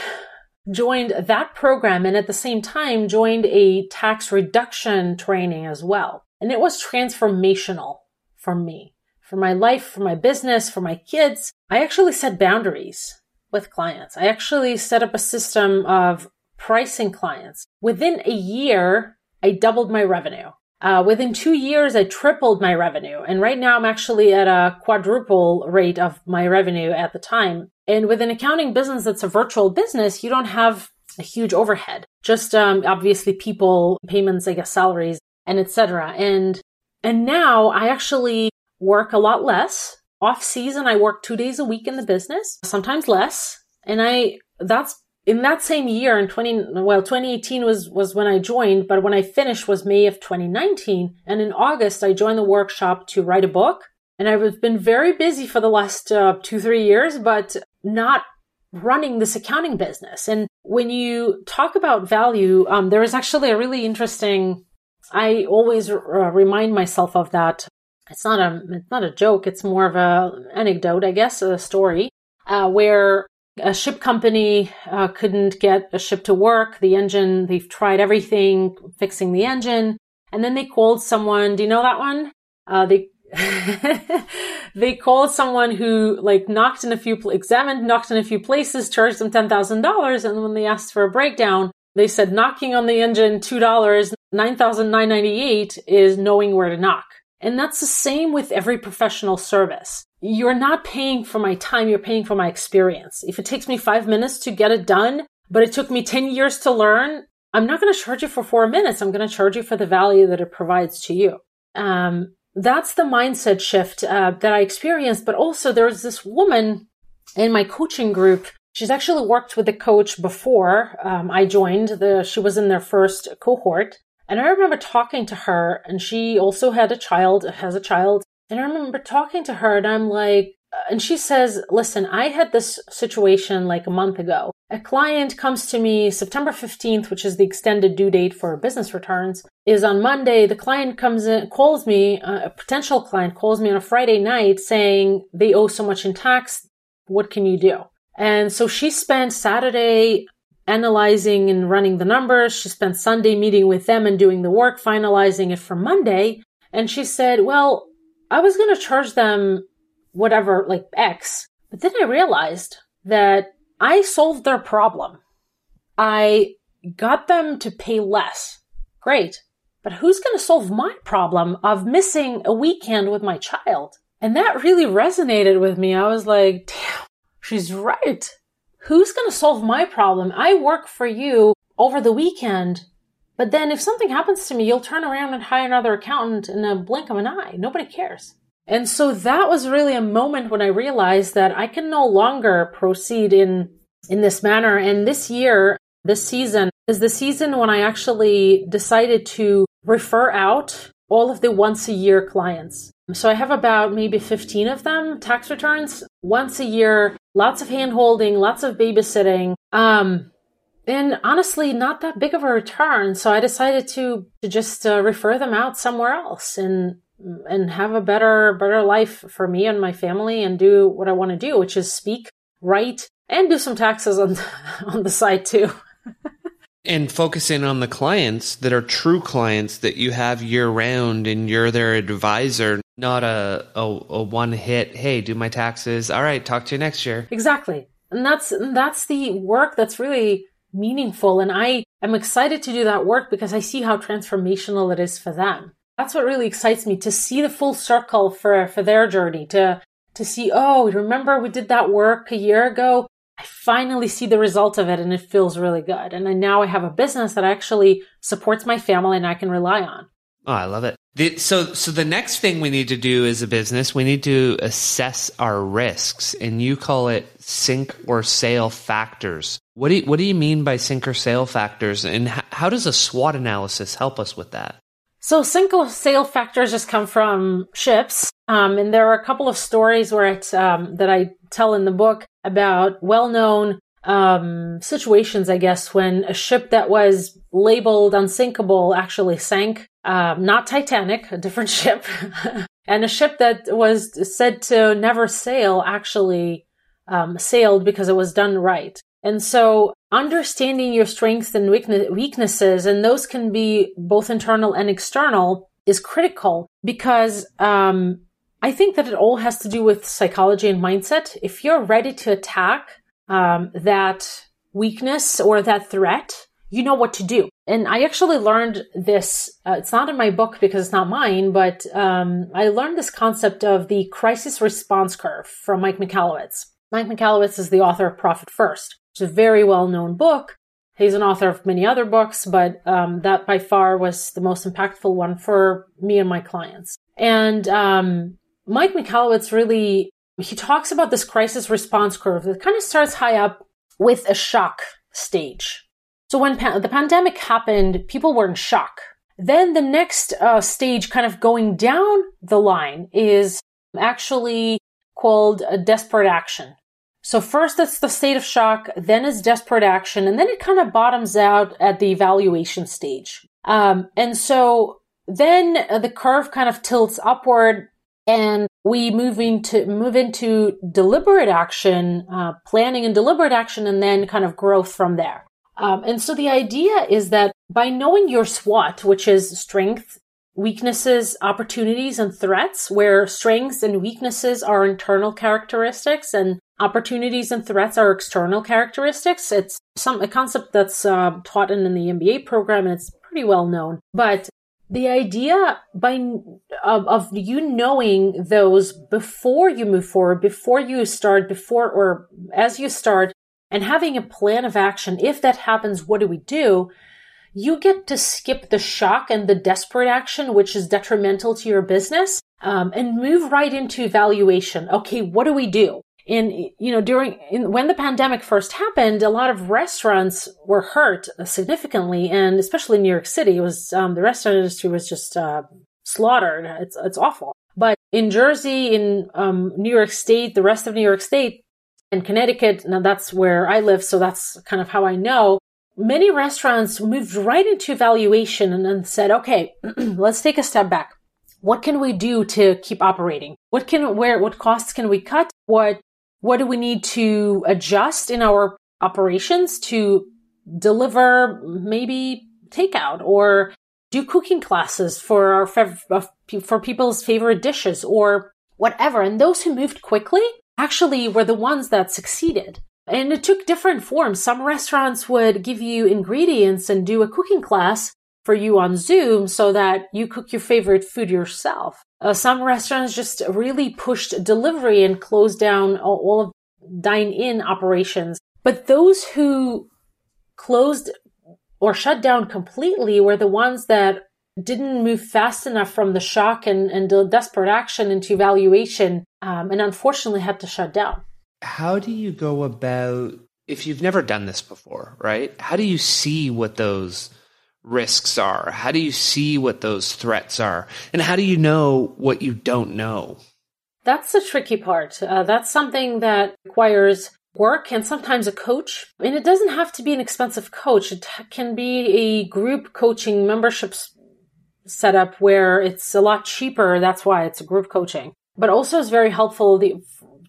joined that program and at the same time joined a tax reduction training as well and it was transformational for me for my life for my business for my kids i actually set boundaries with clients i actually set up a system of pricing clients within a year i doubled my revenue uh, within two years, I tripled my revenue. And right now I'm actually at a quadruple rate of my revenue at the time. And with an accounting business that's a virtual business, you don't have a huge overhead. Just, um, obviously people, payments, I guess, salaries and etc. And, and now I actually work a lot less. Off season, I work two days a week in the business, sometimes less. And I, that's in that same year in 20 well 2018 was was when i joined but when i finished was may of 2019 and in august i joined the workshop to write a book and i've been very busy for the last uh, two three years but not running this accounting business and when you talk about value um, there is actually a really interesting i always uh, remind myself of that it's not a it's not a joke it's more of a anecdote i guess a story uh, where a ship company uh, couldn't get a ship to work. The engine, they've tried everything, fixing the engine. And then they called someone. Do you know that one? Uh, they, they called someone who like knocked in a few, examined, knocked in a few places, charged them $10,000. And when they asked for a breakdown, they said knocking on the engine, $2, 9,998 is knowing where to knock. And that's the same with every professional service you're not paying for my time, you're paying for my experience. If it takes me five minutes to get it done, but it took me 10 years to learn, I'm not going to charge you for four minutes. I'm going to charge you for the value that it provides to you. Um, that's the mindset shift uh, that I experienced. But also, there's this woman in my coaching group. She's actually worked with the coach before um, I joined. The she was in their first cohort, and I remember talking to her. And she also had a child, has a child, and I remember talking to her and I'm like, uh, and she says, listen, I had this situation like a month ago. A client comes to me September 15th, which is the extended due date for business returns, is on Monday. The client comes in, calls me, uh, a potential client calls me on a Friday night saying they owe so much in tax. What can you do? And so she spent Saturday analyzing and running the numbers. She spent Sunday meeting with them and doing the work, finalizing it for Monday. And she said, well, I was going to charge them whatever, like X. But then I realized that I solved their problem. I got them to pay less. Great. But who's going to solve my problem of missing a weekend with my child? And that really resonated with me. I was like, damn, she's right. Who's going to solve my problem? I work for you over the weekend. But then if something happens to me, you'll turn around and hire another accountant in a blink of an eye. Nobody cares. And so that was really a moment when I realized that I can no longer proceed in, in this manner. And this year, this season is the season when I actually decided to refer out all of the once a year clients. So I have about maybe 15 of them, tax returns once a year, lots of hand holding, lots of babysitting. Um, and honestly, not that big of a return. So I decided to, to just uh, refer them out somewhere else and and have a better better life for me and my family and do what I want to do, which is speak, write, and do some taxes on on the side too. and focusing on the clients that are true clients that you have year round and you're their advisor, not a, a, a one hit, hey, do my taxes. All right, talk to you next year. Exactly. And that's that's the work that's really meaningful and I am excited to do that work because I see how transformational it is for them that's what really excites me to see the full circle for for their journey to to see oh remember we did that work a year ago i finally see the result of it and it feels really good. And now i have a business that actually supports my family and i can rely on. Oh i love it. The, so so the next thing we need to do as a business we need to assess our risks. And you call it sink or sail factors. What do you, what do you mean by sink or sail factors? And how does a swot analysis help us with that? So sink or sail factors just come from ships. Um, and there are a couple of stories where it, um, that I tell in the book about well-known um, situations, I guess, when a ship that was labeled unsinkable actually sank. Um, not Titanic, a different ship, and a ship that was said to never sail actually um, sailed because it was done right. And so understanding your strengths and weaknesses, and those can be both internal and external, is critical because um, I think that it all has to do with psychology and mindset. If you're ready to attack um, that weakness or that threat, you know what to do. And I actually learned this. Uh, it's not in my book because it's not mine, but um, I learned this concept of the crisis response curve from Mike Michalowicz. Mike Michalowicz is the author of Profit First. It's a very well known book. He's an author of many other books, but um, that by far was the most impactful one for me and my clients. And um, Mike Michalowicz really he talks about this crisis response curve that kind of starts high up with a shock stage. So when pa- the pandemic happened, people were in shock. Then the next uh, stage, kind of going down the line, is actually called a desperate action. So first it's the state of shock, then it's desperate action, and then it kind of bottoms out at the evaluation stage. Um, and so then the curve kind of tilts upward and we move into move into deliberate action, uh, planning and deliberate action, and then kind of growth from there. Um, and so the idea is that by knowing your SWOT, which is strength, weaknesses, opportunities, and threats, where strengths and weaknesses are internal characteristics and opportunities and threats are external characteristics. It's some a concept that's uh, taught in, in the MBA program, and it's pretty well known. But the idea by of, of you knowing those before you move forward, before you start, before or as you start, and having a plan of action. If that happens, what do we do? you get to skip the shock and the desperate action, which is detrimental to your business, um, and move right into evaluation. Okay, what do we do? And you know, during in, when the pandemic first happened, a lot of restaurants were hurt significantly, and especially in New York City, it was um, the restaurant industry was just uh, slaughtered. It's it's awful. But in Jersey, in um, New York State, the rest of New York State, and Connecticut, now that's where I live, so that's kind of how I know many restaurants moved right into evaluation and then said, okay, let's take a step back. What can we do to keep operating? What can, where, what costs can we cut? What, what do we need to adjust in our operations to deliver maybe takeout or do cooking classes for our uh, for people's favorite dishes or whatever. And those who moved quickly actually were the ones that succeeded. And it took different forms. Some restaurants would give you ingredients and do a cooking class for you on Zoom so that you cook your favorite food yourself. Uh, some restaurants just really pushed delivery and closed down all of dine in operations. But those who closed or shut down completely were the ones that didn't move fast enough from the shock and, and desperate action into evaluation um, and unfortunately had to shut down. How do you go about, if you've never done this before, right? How do you see what those risks are? How do you see what those threats are? And how do you know what you don't know? That's the tricky part. Uh, that's something that requires work and sometimes a coach. And it doesn't have to be an expensive coach. It can be a group coaching membership setup where it's a lot cheaper. That's why it's a group coaching. But also is very helpful the,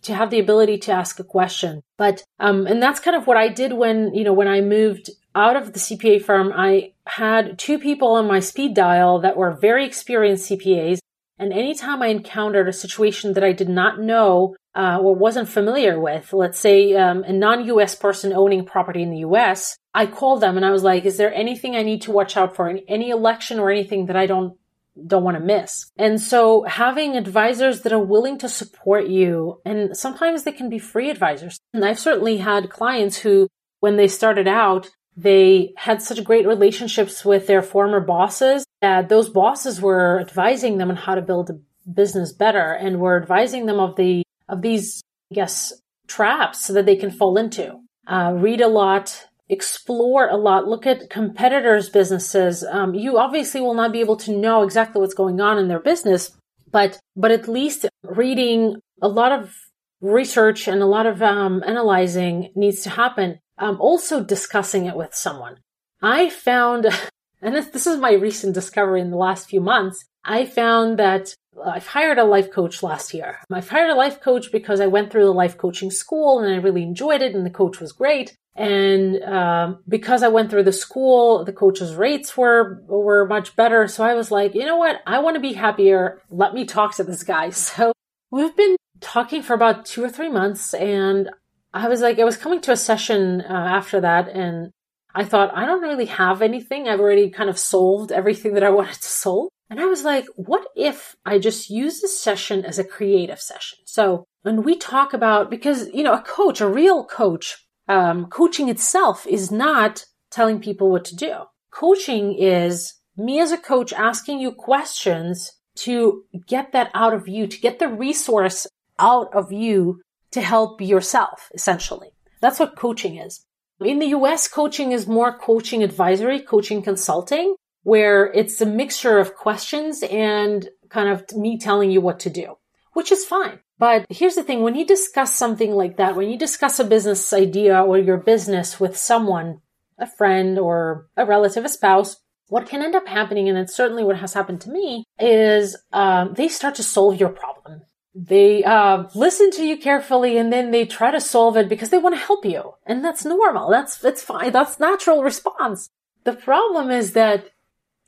to have the ability to ask a question. But um, and that's kind of what I did when you know when I moved out of the CPA firm. I had two people on my speed dial that were very experienced CPAs. And anytime I encountered a situation that I did not know uh, or wasn't familiar with, let's say um, a non-US person owning property in the US, I called them and I was like, "Is there anything I need to watch out for? In any election or anything that I don't don't want to miss?" And so, having advisors that are willing to support you, and sometimes they can be free advisors. And I've certainly had clients who, when they started out, they had such great relationships with their former bosses that those bosses were advising them on how to build a business better and were advising them of the of these, I guess, traps that they can fall into. Uh, read a lot, explore a lot, look at competitors' businesses. Um, you obviously will not be able to know exactly what's going on in their business, but but at least reading a lot of research and a lot of um, analyzing needs to happen. Um, also discussing it with someone. I found, and this is my recent discovery in the last few months. I found that I've hired a life coach last year. I've hired a life coach because I went through the life coaching school and I really enjoyed it and the coach was great. And um, because I went through the school, the coach's rates were were much better. So I was like, you know what? I want to be happier. Let me talk to this guy. So we've been talking for about two or three months, and I was like, I was coming to a session uh, after that, and I thought I don't really have anything. I've already kind of solved everything that I wanted to solve. And I was like, what if I just use this session as a creative session? So when we talk about, because, you know, a coach, a real coach, um, coaching itself is not telling people what to do. Coaching is me as a coach asking you questions to get that out of you, to get the resource out of you to help yourself, essentially. That's what coaching is. In the US, coaching is more coaching advisory, coaching consulting where it's a mixture of questions and kind of me telling you what to do, which is fine. But here's the thing. When you discuss something like that, when you discuss a business idea or your business with someone, a friend or a relative, a spouse, what can end up happening, and it's certainly what has happened to me, is um, they start to solve your problem. They uh, listen to you carefully, and then they try to solve it because they want to help you, and that's normal. That's it's fine. That's natural response. The problem is that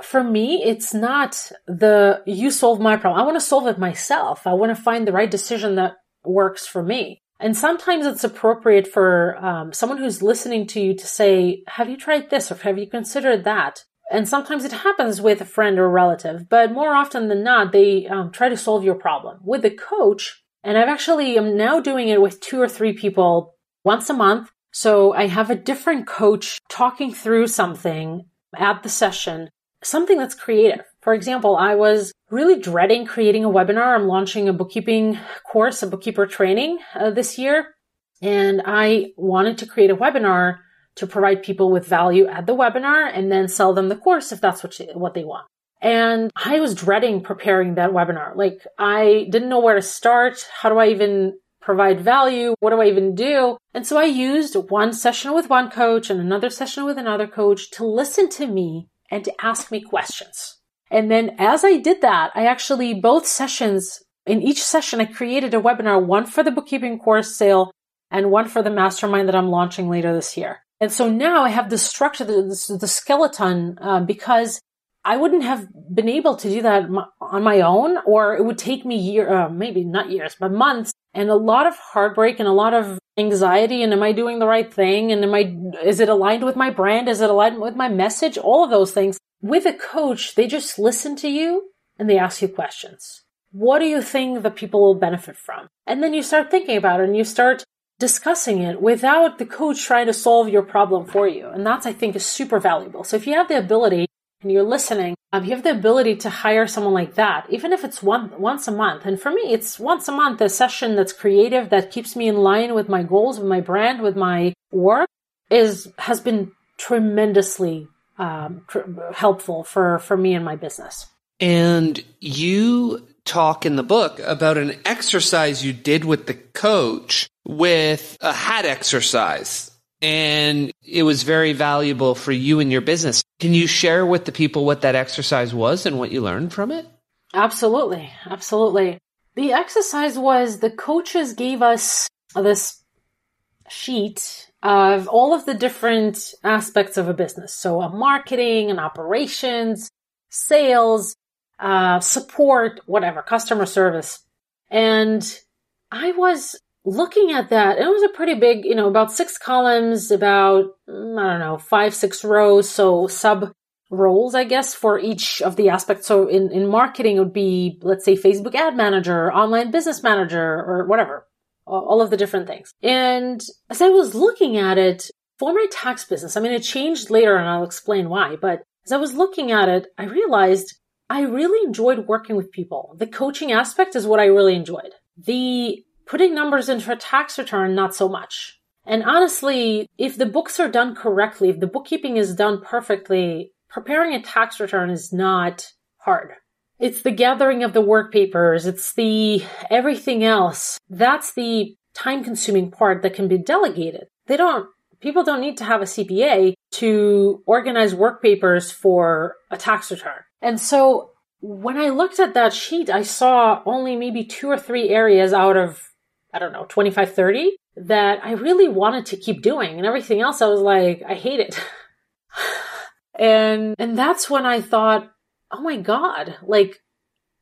for me, it's not the you solve my problem. I want to solve it myself. I want to find the right decision that works for me. And sometimes it's appropriate for um, someone who's listening to you to say, Have you tried this or have you considered that? And sometimes it happens with a friend or relative, but more often than not, they um, try to solve your problem. With the coach, and I've actually am now doing it with two or three people once a month. So I have a different coach talking through something at the session something that's creative. For example, I was really dreading creating a webinar. I'm launching a bookkeeping course, a bookkeeper training uh, this year. And I wanted to create a webinar to provide people with value at the webinar and then sell them the course if that's what, you, what they want. And I was dreading preparing that webinar. Like I didn't know where to start. How do I even provide value? What do I even do? And so I used one session with one coach and another session with another coach to listen to me and to ask me questions. And then as I did that, I actually both sessions, in each session, I created a webinar, one for the bookkeeping course sale and one for the mastermind that I'm launching later this year. And so now I have the structure, the, the skeleton, um, because I wouldn't have been able to do that on my own, or it would take me year, uh, maybe not years, but months and a lot of heartbreak and a lot of anxiety. And am I doing the right thing? And am I, is it aligned with my brand? Is it aligned with my message? All of those things. With a coach, they just listen to you and they ask you questions. What do you think the people will benefit from? And then you start thinking about it and you start discussing it without the coach trying to solve your problem for you. And that's, I think, is super valuable. So if you have the ability and you're listening, um, you have the ability to hire someone like that, even if it's one once a month. And for me, it's once a month, a session that's creative, that keeps me in line with my goals, with my brand, with my work, is has been tremendously um, tr- helpful for for me and my business. And you talk in the book about an exercise you did with the coach with a hat exercise and it was very valuable for you and your business. Can you share with the people what that exercise was and what you learned from it? Absolutely. Absolutely. The exercise was the coaches gave us this sheet of all of the different aspects of a business. So a marketing and operations, sales, uh, support, whatever, customer service. And I was looking at that, it was a pretty big, you know, about six columns, about, mm, I don't know, five, six rows. So sub roles, I guess, for each of the aspects. So in, in marketing, it would be, let's say, Facebook ad manager, online business manager, or whatever, all of the different things. And as I was looking at it for my tax business, I mean, it changed later and I'll explain why, but as I was looking at it, I realized I really enjoyed working with people. The coaching aspect is what I really enjoyed. The putting numbers into a tax return, not so much. And honestly, if the books are done correctly, if the bookkeeping is done perfectly, preparing a tax return is not hard. It's the gathering of the work papers. It's the everything else. That's the time consuming part that can be delegated. They don't, people don't need to have a CPA to organize work papers for a tax return. And so when I looked at that sheet, I saw only maybe two or three areas out of I don't know, 25, 30 that I really wanted to keep doing. And everything else, I was like, I hate it. and, and that's when I thought, oh my God, like,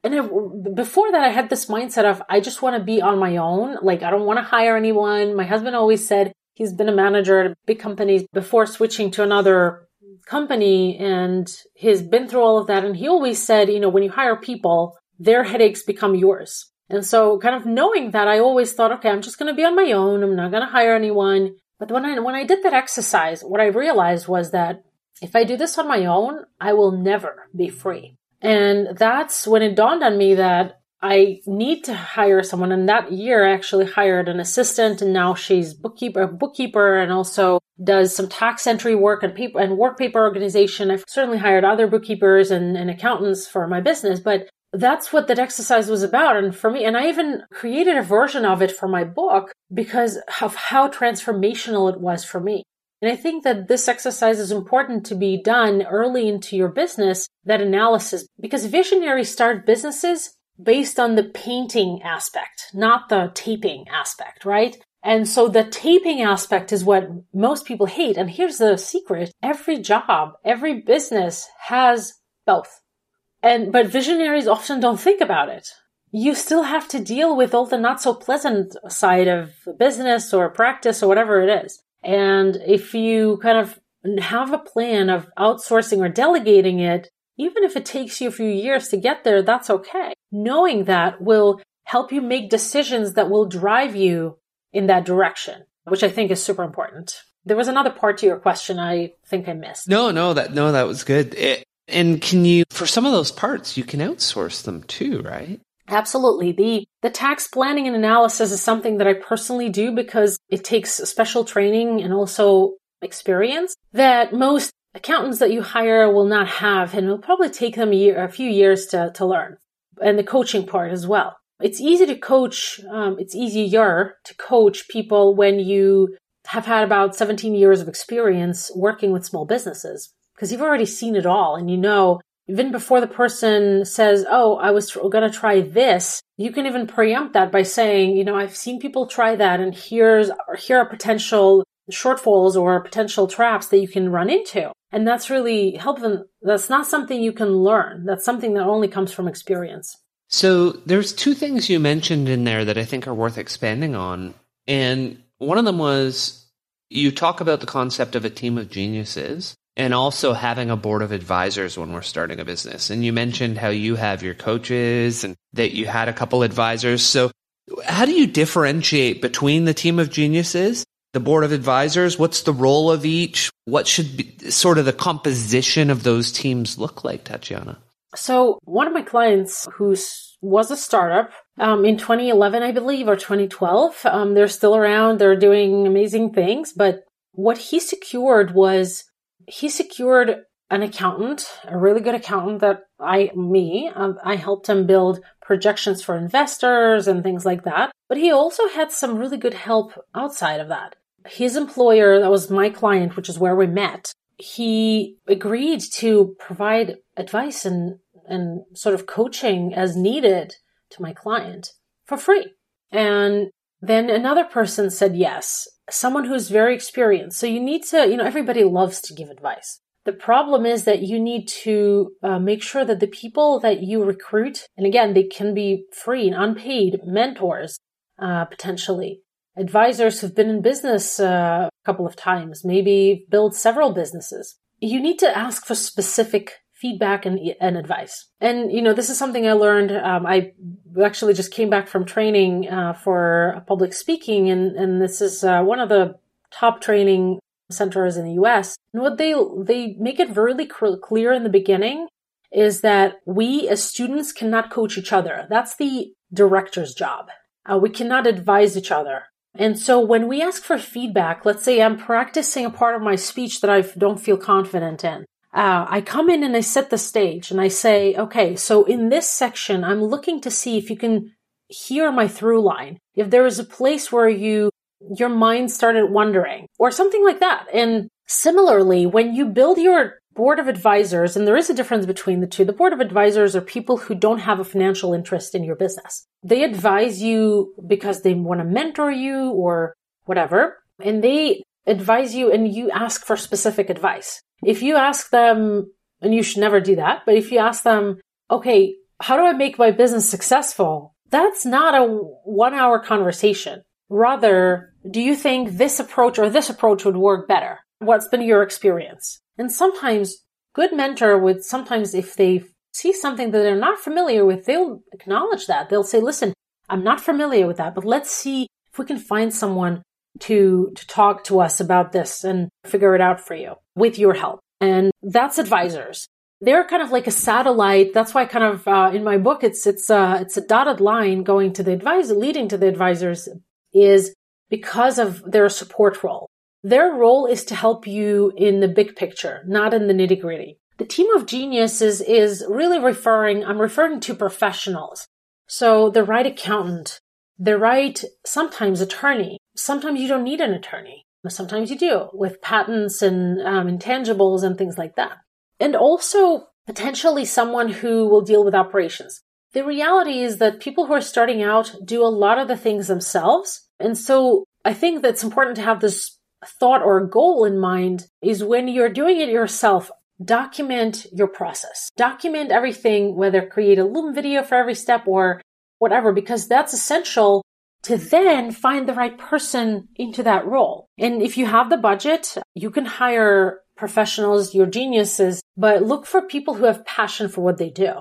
and before that, I had this mindset of, I just want to be on my own. Like, I don't want to hire anyone. My husband always said he's been a manager at big companies before switching to another company and he's been through all of that. And he always said, you know, when you hire people, their headaches become yours. And so kind of knowing that, I always thought, okay, I'm just going to be on my own. I'm not going to hire anyone. But when I, when I did that exercise, what I realized was that if I do this on my own, I will never be free. And that's when it dawned on me that I need to hire someone. And that year I actually hired an assistant and now she's bookkeeper, bookkeeper and also does some tax entry work and paper and work paper organization. I've certainly hired other bookkeepers and, and accountants for my business, but that's what that exercise was about. And for me, and I even created a version of it for my book because of how transformational it was for me. And I think that this exercise is important to be done early into your business, that analysis, because visionaries start businesses based on the painting aspect, not the taping aspect, right? And so the taping aspect is what most people hate. And here's the secret. Every job, every business has both. And, but visionaries often don't think about it. You still have to deal with all the not so pleasant side of business or practice or whatever it is. And if you kind of have a plan of outsourcing or delegating it, even if it takes you a few years to get there, that's okay. Knowing that will help you make decisions that will drive you in that direction, which I think is super important. There was another part to your question I think I missed. No, no, that no, that was good. It, and can you, for some of those parts, you can outsource them too, right? Absolutely. The, the tax planning and analysis is something that I personally do because it takes special training and also experience that most accountants that you hire will not have and it'll probably take them a, year, a few years to, to learn and the coaching part as well. It's easy to coach. Um, it's easier to coach people when you have had about 17 years of experience working with small businesses because you've already seen it all and you know even before the person says, Oh, I was tr- going to try this, you can even preempt that by saying, you know, I've seen people try that and here's, here are potential shortfalls or potential traps that you can run into. And that's really helpful. That's not something you can learn. That's something that only comes from experience. So there's two things you mentioned in there that I think are worth expanding on. And one of them was you talk about the concept of a team of geniuses and also having a board of advisors when we're starting a business. And you mentioned how you have your coaches and that you had a couple advisors. So how do you differentiate between the team of geniuses, the board of advisors? What's the role of each? What should be sort of the composition of those teams look like, Tatiana? So one of my clients who was a startup um, in 2011, I believe, or 2012, um, they're still around. They're doing amazing things. But what he secured was he secured an accountant, a really good accountant that I, me, um, I helped him build projections for investors and things like that. But he also had some really good help outside of that. His employer, that was my client, which is where we met, he agreed to provide advice and, and sort of coaching as needed to my client for free. And then another person said yes, someone who's very experienced. So you need to, you know, everybody loves to give advice. The problem is that you need to uh, make sure that the people that you recruit, and again, they can be free and unpaid mentors, uh, potentially advisors who've been in business uh, a couple of times, maybe build several businesses. You need to ask for specific feedback and, and advice. And, you know, this is something I learned. Um, I actually just came back from training uh, for public speaking, and, and this is uh, one of the top training centers in the US. And what they, they make it really clear in the beginning is that we as students cannot coach each other. That's the director's job. Uh, we cannot advise each other. And so when we ask for feedback, let's say I'm practicing a part of my speech that I don't feel confident in uh, I come in and I set the stage and I say, okay, so in this section, I'm looking to see if you can hear my through line. If there is a place where you, your mind started wondering or something like that. And similarly, when you build your board of advisors, and there is a difference between the two, the board of advisors are people who don't have a financial interest in your business. They advise you because they want to mentor you or whatever. And they advise you and you ask for specific advice. If you ask them, and you should never do that, but if you ask them, okay, how do I make my business successful? That's not a one hour conversation. Rather, do you think this approach or this approach would work better? What's been your experience? And sometimes good mentor would sometimes, if they see something that they're not familiar with, they'll acknowledge that. They'll say, listen, I'm not familiar with that, but let's see if we can find someone to, to talk to us about this and figure it out for you with your help. And that's advisors. They're kind of like a satellite. That's why kind of, uh, in my book, it's, it's, uh, it's a dotted line going to the advisor, leading to the advisors is because of their support role. Their role is to help you in the big picture, not in the nitty gritty. The team of geniuses is really referring, I'm referring to professionals. So the right accountant, the right, sometimes attorney. Sometimes you don't need an attorney. Sometimes you do with patents and um, intangibles and things like that. And also potentially someone who will deal with operations. The reality is that people who are starting out do a lot of the things themselves. And so I think that's important to have this thought or goal in mind is when you're doing it yourself, document your process. Document everything, whether create a Loom video for every step or whatever, because that's essential to then find the right person into that role. And if you have the budget, you can hire professionals, your geniuses, but look for people who have passion for what they do.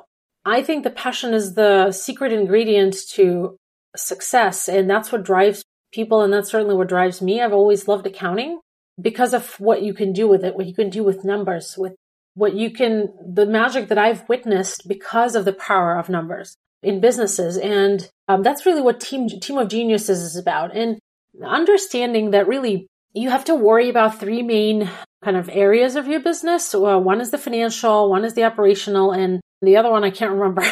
I think the passion is the secret ingredient to success. And that's what drives people. And that's certainly what drives me. I've always loved accounting because of what you can do with it, what you can do with numbers, with what you can, the magic that I've witnessed because of the power of numbers in businesses. And um, that's really what team, team of geniuses is about. And understanding that really you have to worry about three main kind of areas of your business. Uh, one is the financial, one is the operational, and the other one I can't remember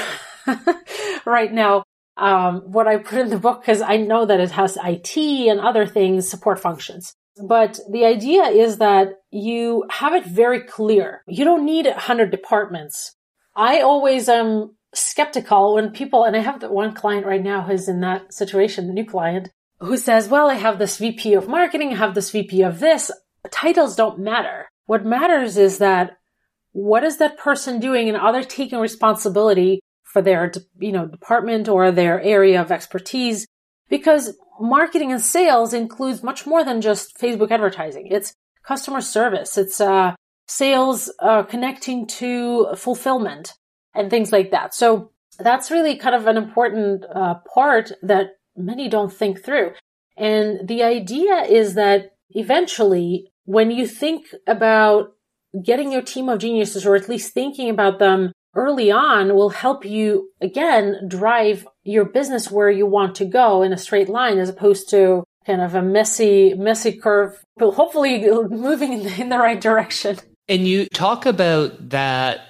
right now. Um, what I put in the book because I know that it has IT and other things, support functions. But the idea is that you have it very clear. You don't need a hundred departments. I always am skeptical when people, and I have the one client right now who's in that situation, the new client, who says, well, I have this VP of marketing, I have this VP of this. Titles don't matter. What matters is that what is that person doing and are they taking responsibility for their, you know, department or their area of expertise? Because marketing and sales includes much more than just Facebook advertising. It's customer service. It's, uh, sales, uh, connecting to fulfillment and things like that. So that's really kind of an important uh, part that many don't think through. And the idea is that eventually, when you think about getting your team of geniuses, or at least thinking about them early on, will help you again drive your business where you want to go in a straight line as opposed to kind of a messy, messy curve, but hopefully moving in the, in the right direction. And you talk about that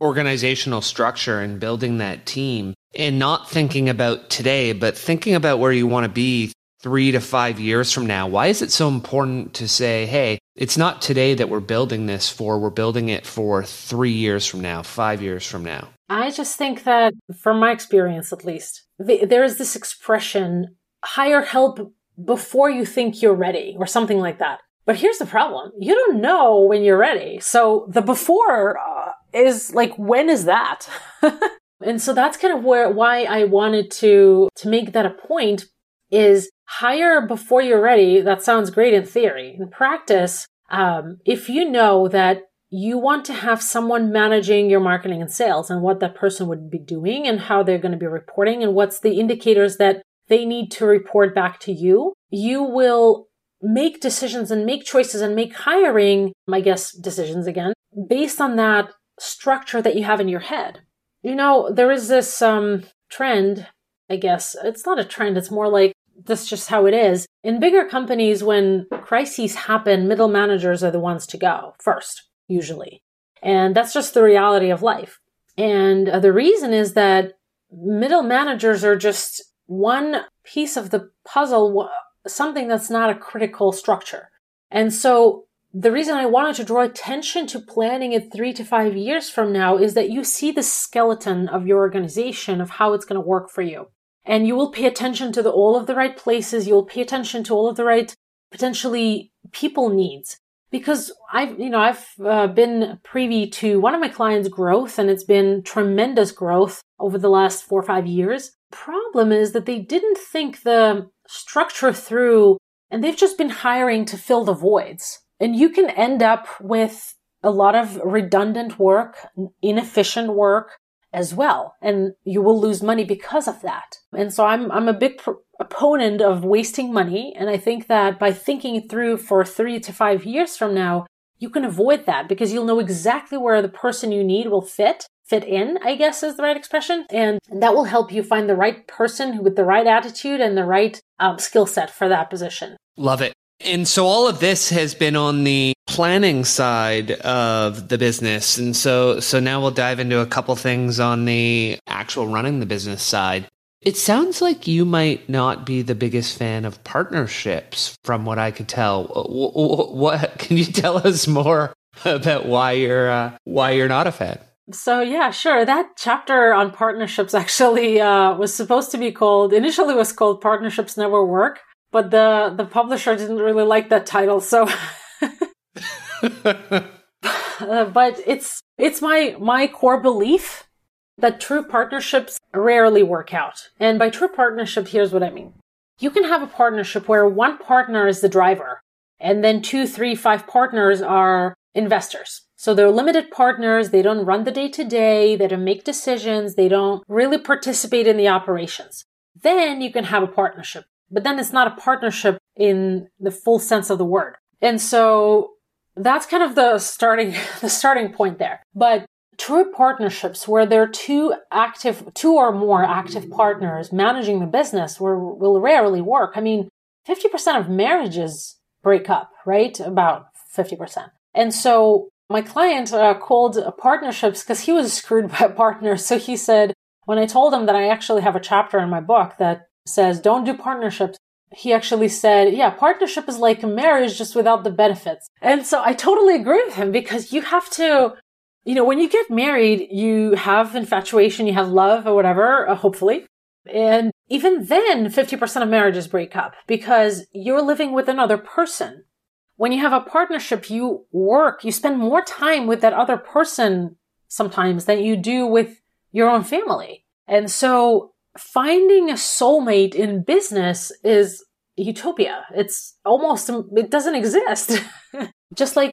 organizational structure and building that team and not thinking about today, but thinking about where you want to be three to five years from now. Why is it so important to say, hey, it's not today that we're building this for, we're building it for three years from now, five years from now? I just think that, from my experience at least, there is this expression hire help before you think you're ready, or something like that. But here's the problem. You don't know when you're ready. So the before uh, is like, when is that? and so that's kind of where, why I wanted to, to make that a point is hire before you're ready. That sounds great in theory. In practice, um, if you know that you want to have someone managing your marketing and sales and what that person would be doing and how they're going to be reporting and what's the indicators that they need to report back to you, you will make decisions and make choices and make hiring, I guess, decisions again, based on that structure that you have in your head. You know, there is this um, trend, I guess. It's not a trend, it's more like that's just how it is. In bigger companies, when crises happen, middle managers are the ones to go first, usually. And that's just the reality of life. And uh, the reason is that middle managers are just one piece of the puzzle something that's not a critical structure. And so the reason I wanted to draw attention to planning it three to five years from now is that you see the skeleton of your organization of how it's going to work for you. And you will pay attention to the, all of the right places. You'll pay attention to all of the right potentially people needs. Because I've, you know, I've uh, been privy to one of my clients' growth and it's been tremendous growth over the last four or five years. Problem is that they didn't think the structure through and they've just been hiring to fill the voids. And you can end up with a lot of redundant work, inefficient work as well. And you will lose money because of that. And so I'm, I'm a big opponent of wasting money. And I think that by thinking through for three to five years from now, you can avoid that because you'll know exactly where the person you need will fit fit in, I guess is the right expression. And that will help you find the right person with the right attitude and the right um, skill set for that position. Love it. And so all of this has been on the planning side of the business. And so so now we'll dive into a couple things on the actual running the business side. It sounds like you might not be the biggest fan of partnerships from what I could tell. What, what can you tell us more about why you're uh, why you're not a fan? So yeah, sure. That chapter on partnerships actually uh, was supposed to be called initially was called "Partnerships Never Work," but the the publisher didn't really like that title. So, uh, but it's it's my my core belief that true partnerships rarely work out. And by true partnership, here's what I mean: you can have a partnership where one partner is the driver, and then two, three, five partners are investors. So they're limited partners. They don't run the day to day. They don't make decisions. They don't really participate in the operations. Then you can have a partnership, but then it's not a partnership in the full sense of the word. And so that's kind of the starting, the starting point there. But true partnerships where there are two active, two or more active partners managing the business will, will rarely work. I mean, 50% of marriages break up, right? About 50%. And so my client uh, called partnerships because he was screwed by partners. So he said, when I told him that I actually have a chapter in my book that says, don't do partnerships, he actually said, yeah, partnership is like a marriage just without the benefits. And so I totally agree with him because you have to, you know, when you get married, you have infatuation, you have love or whatever, uh, hopefully. And even then, 50% of marriages break up because you're living with another person. When you have a partnership, you work, you spend more time with that other person sometimes than you do with your own family. And so finding a soulmate in business is utopia. It's almost, it doesn't exist. Just like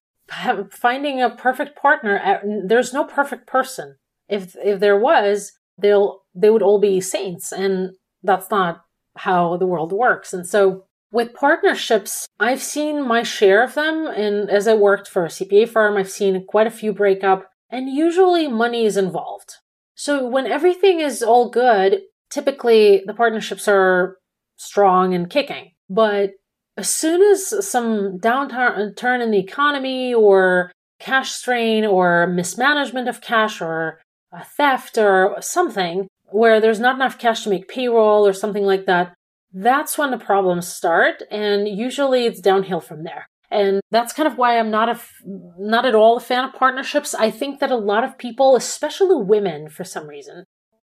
finding a perfect partner, there's no perfect person. If, if there was, they'll, they would all be saints. And that's not how the world works. And so with partnerships, I've seen my share of them. And as I worked for a CPA firm, I've seen quite a few break up and usually money is involved. So when everything is all good, typically the partnerships are strong and kicking. But as soon as some downturn in the economy or cash strain or mismanagement of cash or a theft or something where there's not enough cash to make payroll or something like that, that's when the problems start. And usually it's downhill from there. And that's kind of why I'm not a, not at all a fan of partnerships. I think that a lot of people, especially women for some reason,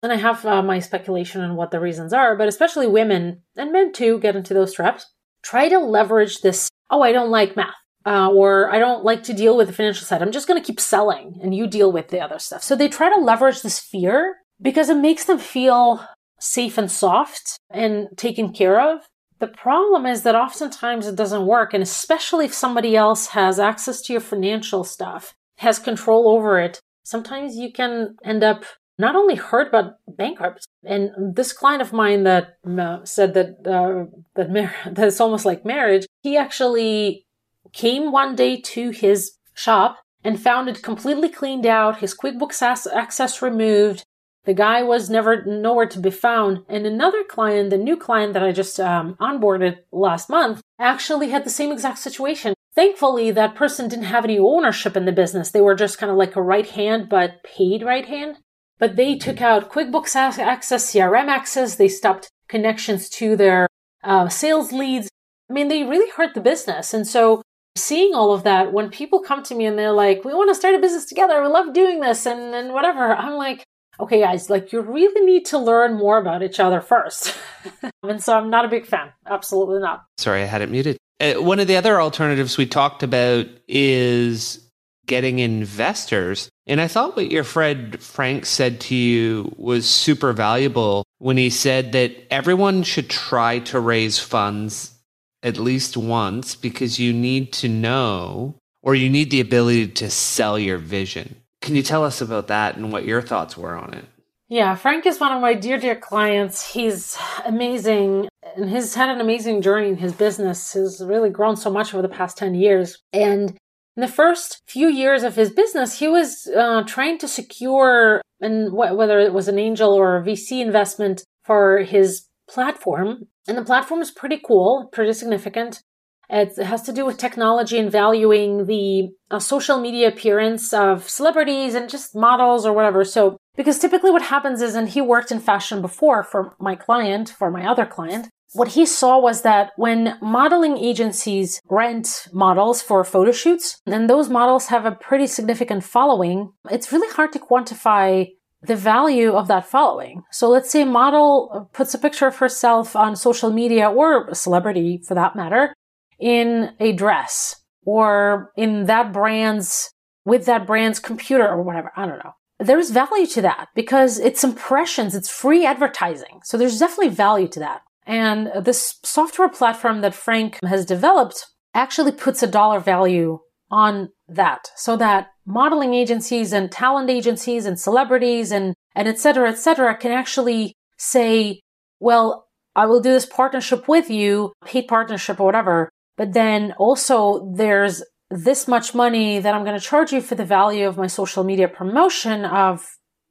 and I have uh, my speculation on what the reasons are, but especially women and men too get into those traps. Try to leverage this. Oh, I don't like math. Uh, or I don't like to deal with the financial side. I'm just going to keep selling and you deal with the other stuff. So they try to leverage this fear because it makes them feel safe and soft and taken care of. The problem is that oftentimes it doesn't work. And especially if somebody else has access to your financial stuff, has control over it, sometimes you can end up not only hurt but bankrupt. And this client of mine that uh, said that uh, that, mar- almost like marriage, he actually came one day to his shop and found it completely cleaned out, his QuickBooks access removed. The guy was never nowhere to be found. And another client, the new client that I just um, onboarded last month, actually had the same exact situation. Thankfully, that person didn't have any ownership in the business. They were just kind of like a right hand, but paid right hand but they took out QuickBooks access, CRM access. They stopped connections to their uh, sales leads. I mean, they really hurt the business. And so seeing all of that, when people come to me and they're like, we want to start a business together. We love doing this and, and whatever. I'm like, okay, guys, like you really need to learn more about each other first. and so I'm not a big fan. Absolutely not. Sorry, I had it muted. Uh, one of the other alternatives we talked about is getting investors. And I thought what your friend Frank said to you was super valuable when he said that everyone should try to raise funds at least once because you need to know or you need the ability to sell your vision. Can you tell us about that and what your thoughts were on it? Yeah, Frank is one of my dear, dear clients. He's amazing and he's had an amazing journey in his business. Has really grown so much over the past 10 years. And in the first few years of his business, he was uh, trying to secure, and wh- whether it was an angel or a VC investment for his platform. And the platform is pretty cool, pretty significant. It has to do with technology and valuing the uh, social media appearance of celebrities and just models or whatever. So, because typically what happens is, and he worked in fashion before for my client, for my other client, what he saw was that when modeling agencies rent models for photo shoots, and those models have a pretty significant following, it's really hard to quantify the value of that following. So let's say a model puts a picture of herself on social media or a celebrity for that matter in a dress or in that brand's with that brand's computer or whatever. I don't know. There's value to that because it's impressions. It's free advertising. So there's definitely value to that. And this software platform that Frank has developed actually puts a dollar value on that so that modeling agencies and talent agencies and celebrities and, and et cetera, et cetera can actually say, well, I will do this partnership with you, paid partnership or whatever. But then also there's this much money that I'm going to charge you for the value of my social media promotion of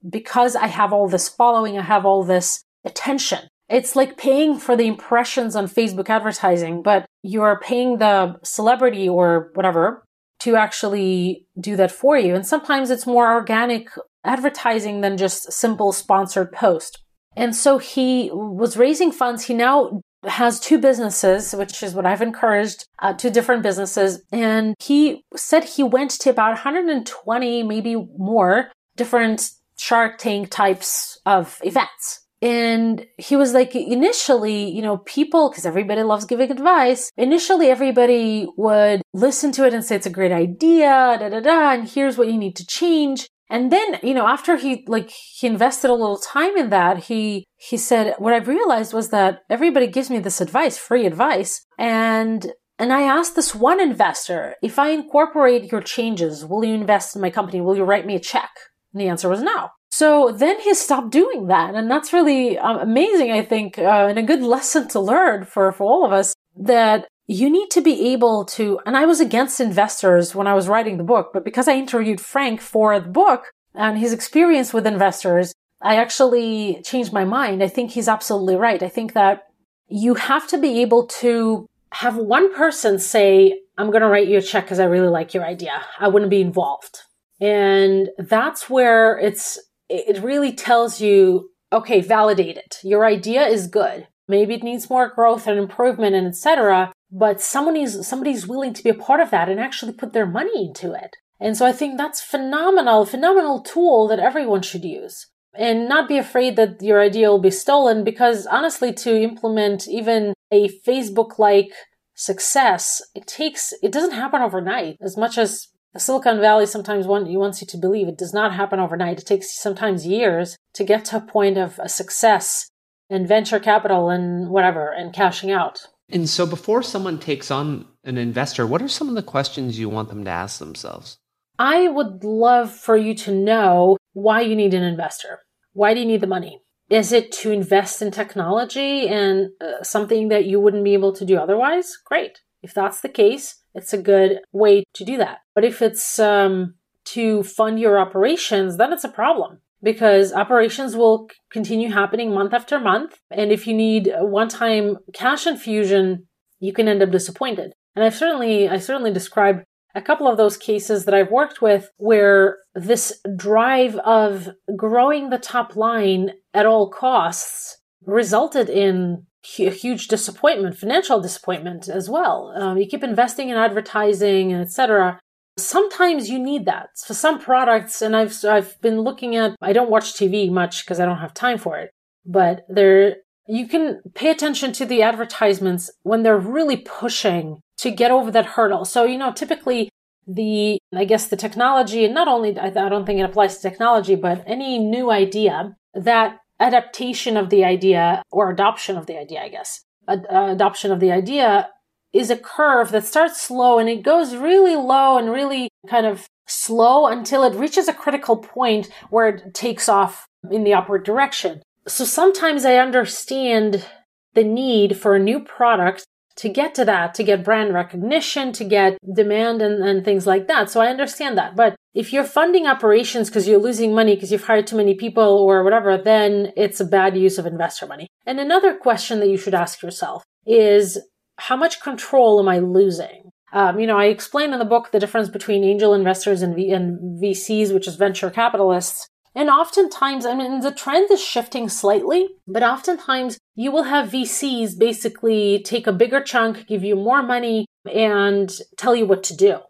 because I have all this following, I have all this attention. It's like paying for the impressions on Facebook advertising, but you're paying the celebrity or whatever to actually do that for you. And sometimes it's more organic advertising than just simple sponsored post. And so he was raising funds. He now has two businesses, which is what I've encouraged, uh, two different businesses. And he said he went to about 120, maybe more different Shark Tank types of events And he was like, initially, you know, people, because everybody loves giving advice, initially everybody would listen to it and say it's a great idea, da da da, and here's what you need to change. And then, you know, after he, like, he invested a little time in that, he, he said, what I've realized was that everybody gives me this advice, free advice. And, and I asked this one investor, if I incorporate your changes, will you invest in my company? Will you write me a check? And the answer was no. So then he stopped doing that. And that's really um, amazing, I think, uh, and a good lesson to learn for, for all of us that you need to be able to, and I was against investors when I was writing the book, but because I interviewed Frank for the book and his experience with investors, I actually changed my mind. I think he's absolutely right. I think that you have to be able to have one person say, I'm going to write you a check because I really like your idea. I wouldn't be involved. And that's where it's, it really tells you, okay, validate it. Your idea is good. Maybe it needs more growth and improvement and etc but somebody's somebody's willing to be a part of that and actually put their money into it. And so I think that's phenomenal, phenomenal tool that everyone should use. And not be afraid that your idea will be stolen because honestly, to implement even a Facebook like success, it takes, it doesn't happen overnight. As much as Silicon Valley sometimes want, wants you to believe, it does not happen overnight. It takes sometimes years to get to a point of a success and venture capital and whatever and cashing out. And so before someone takes on an investor, what are some of the questions you want them to ask themselves? I would love for you to know why you need an investor. Why do you need the money? Is it to invest in technology and uh, something that you wouldn't be able to do otherwise? Great. If that's the case, it's a good way to do that. But if it's um, to fund your operations, then it's a problem because operations will continue happening month after month. And if you need one time cash infusion, you can end up disappointed. And I've certainly, I certainly described a couple of those cases that I've worked with where this drive of growing the top line at all costs resulted in a huge disappointment, financial disappointment as well. Um, you keep investing in advertising and etc sometimes you need that. For some products and i've i've been looking at i don't watch tv much because i don't have time for it but there you can pay attention to the advertisements when they're really pushing to get over that hurdle. So you know typically the i guess the technology and not only i don't think it applies to technology but any new idea that adaptation of the idea or adoption of the idea i guess Ad- uh, adoption of the idea is a curve that starts slow and it goes really low and really kind of slow until it reaches a critical point where it takes off in the upward direction. So sometimes I understand the need for a new product to get to that, to get brand recognition, to get demand and, and things like that. So I understand that. But if you're funding operations because you're losing money because you've hired too many people or whatever, then it's a bad use of investor money. And another question that you should ask yourself is how much control am I losing? Um, you know, I explain in the book the difference between angel investors and, v- and VCs, which is venture capitalists. And oftentimes, I mean, the trend is shifting slightly, but oftentimes you will have VCs basically take a bigger chunk, give you more money, and tell you what to do.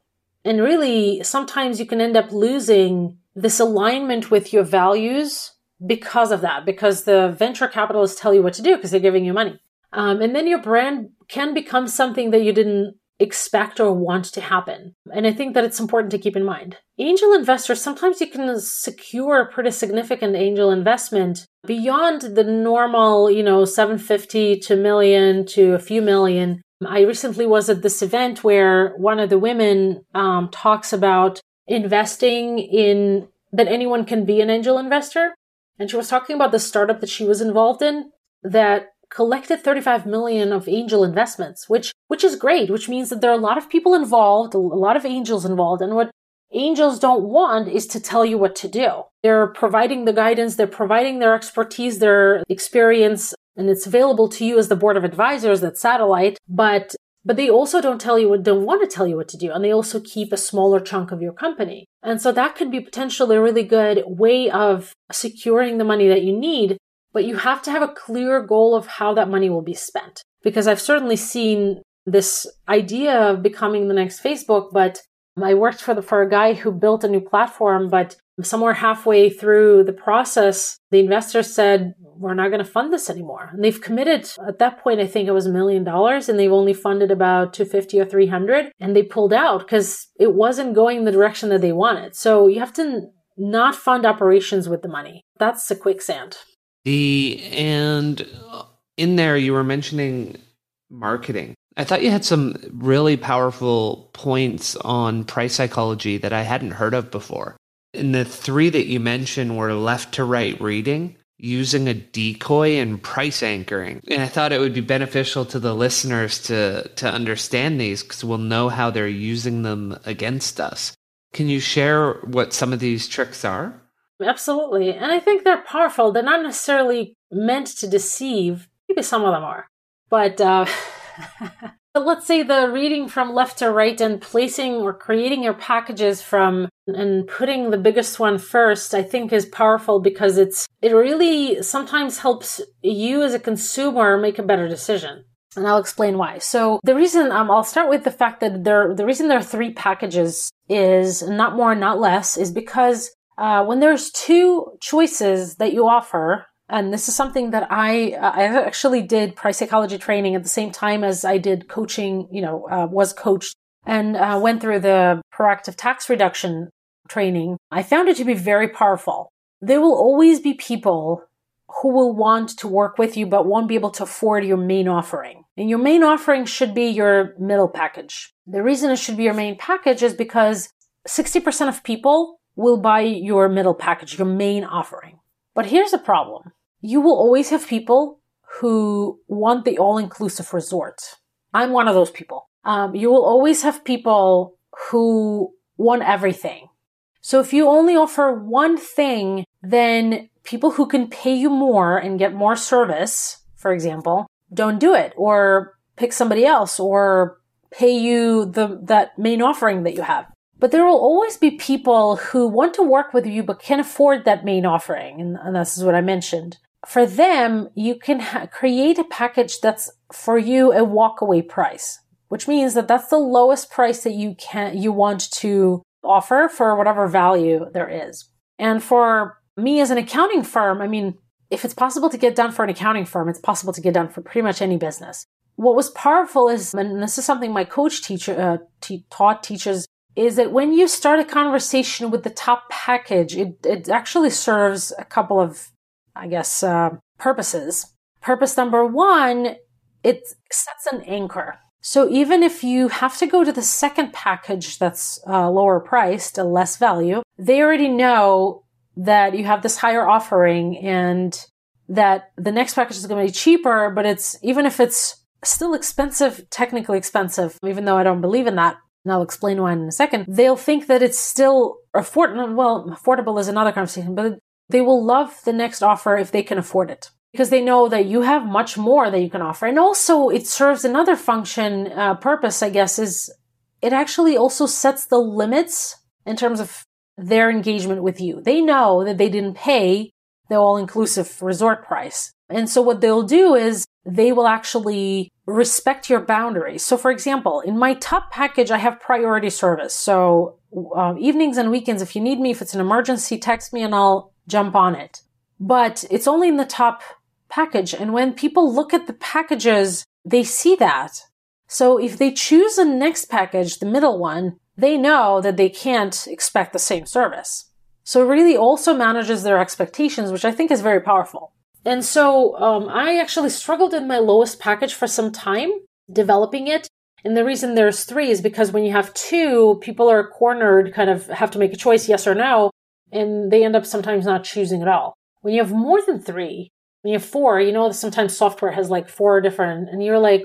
And really, sometimes you can end up losing this alignment with your values because of that, because the venture capitalists tell you what to do because they're giving you money. Um, and then your brand can become something that you didn't expect or want to happen. And I think that it's important to keep in mind. Angel investors, sometimes you can secure a pretty significant angel investment beyond the normal, you know, 750 to million to a few million. I recently was at this event where one of the women um, talks about investing in that anyone can be an angel investor. And she was talking about the startup that she was involved in that collected 35 million of angel investments, which, which is great, which means that there are a lot of people involved, a lot of angels involved. And what angels don't want is to tell you what to do. They're providing the guidance, they're providing their expertise, their experience, and it's available to you as the board of advisors, that satellite, but but they also don't tell you what don't want to tell you what to do and they also keep a smaller chunk of your company and so that could be potentially a really good way of securing the money that you need but you have to have a clear goal of how that money will be spent. Because I've certainly seen this idea of becoming the next Facebook, but I worked for the, for a guy who built a new platform, but somewhere halfway through the process, the investor said, we're not going to fund this anymore. And they've committed at that point, I think it was a million dollars and they've only funded about 250 or 300 and they pulled out because it wasn't going the direction that they wanted. So you have to not fund operations with the money. That's the quicksand. The, and in there, you were mentioning marketing. I thought you had some really powerful points on price psychology that I hadn't heard of before. And the three that you mentioned were left to right reading, using a decoy, and price anchoring. And I thought it would be beneficial to the listeners to, to understand these because we'll know how they're using them against us. Can you share what some of these tricks are? Absolutely. And I think they're powerful. They're not necessarily meant to deceive. Maybe some of them are. But uh, let's say the reading from left to right and placing or creating your packages from and putting the biggest one first i think is powerful because it's it really sometimes helps you as a consumer make a better decision and I'll explain why. So the reason um, I'll start with the fact that there the reason there are three packages is not more, not less, is because uh, when there's two choices that you offer, and this is something that I I actually did price psychology training at the same time as I did coaching. You know, uh, was coached and uh, went through the proactive tax reduction training. I found it to be very powerful. There will always be people who will want to work with you but won't be able to afford your main offering. And your main offering should be your middle package. The reason it should be your main package is because 60% of people will buy your middle package, your main offering. But here's the problem you will always have people who want the all inclusive resort. I'm one of those people. Um, you will always have people who want everything. So if you only offer one thing, then people who can pay you more and get more service, for example, don't do it or pick somebody else or pay you the, that main offering that you have. But there will always be people who want to work with you but can't afford that main offering. And, and this is what I mentioned for them, you can ha- create a package that's for you a walkaway price, which means that that's the lowest price that you can, you want to offer for whatever value there is. And for me as an accounting firm, I mean, if it's possible to get done for an accounting firm, it's possible to get done for pretty much any business. What was powerful is, and this is something my coach teacher uh, t- taught teachers, is that when you start a conversation with the top package, it, it actually serves a couple of I guess, uh, purposes. Purpose number one, it sets an anchor. So even if you have to go to the second package that's uh, lower priced, less value, they already know that you have this higher offering and that the next package is going to be cheaper, but it's even if it's still expensive, technically expensive, even though I don't believe in that. And I'll explain why in a second. They'll think that it's still affordable. Well, affordable is another conversation, but they will love the next offer if they can afford it because they know that you have much more that you can offer. And also it serves another function, uh, purpose, I guess, is it actually also sets the limits in terms of their engagement with you. They know that they didn't pay the all inclusive resort price. And so what they'll do is they will actually respect your boundaries. So for example, in my top package, I have priority service. So uh, evenings and weekends, if you need me, if it's an emergency, text me and I'll jump on it. But it's only in the top package. And when people look at the packages, they see that. So if they choose the next package, the middle one, they know that they can't expect the same service. So it really also manages their expectations, which I think is very powerful. And so um, I actually struggled in my lowest package for some time developing it. And the reason there's three is because when you have two, people are cornered, kind of have to make a choice, yes or no and they end up sometimes not choosing at all. When you have more than three, when you have four, you know, sometimes software has like four different, and you're like,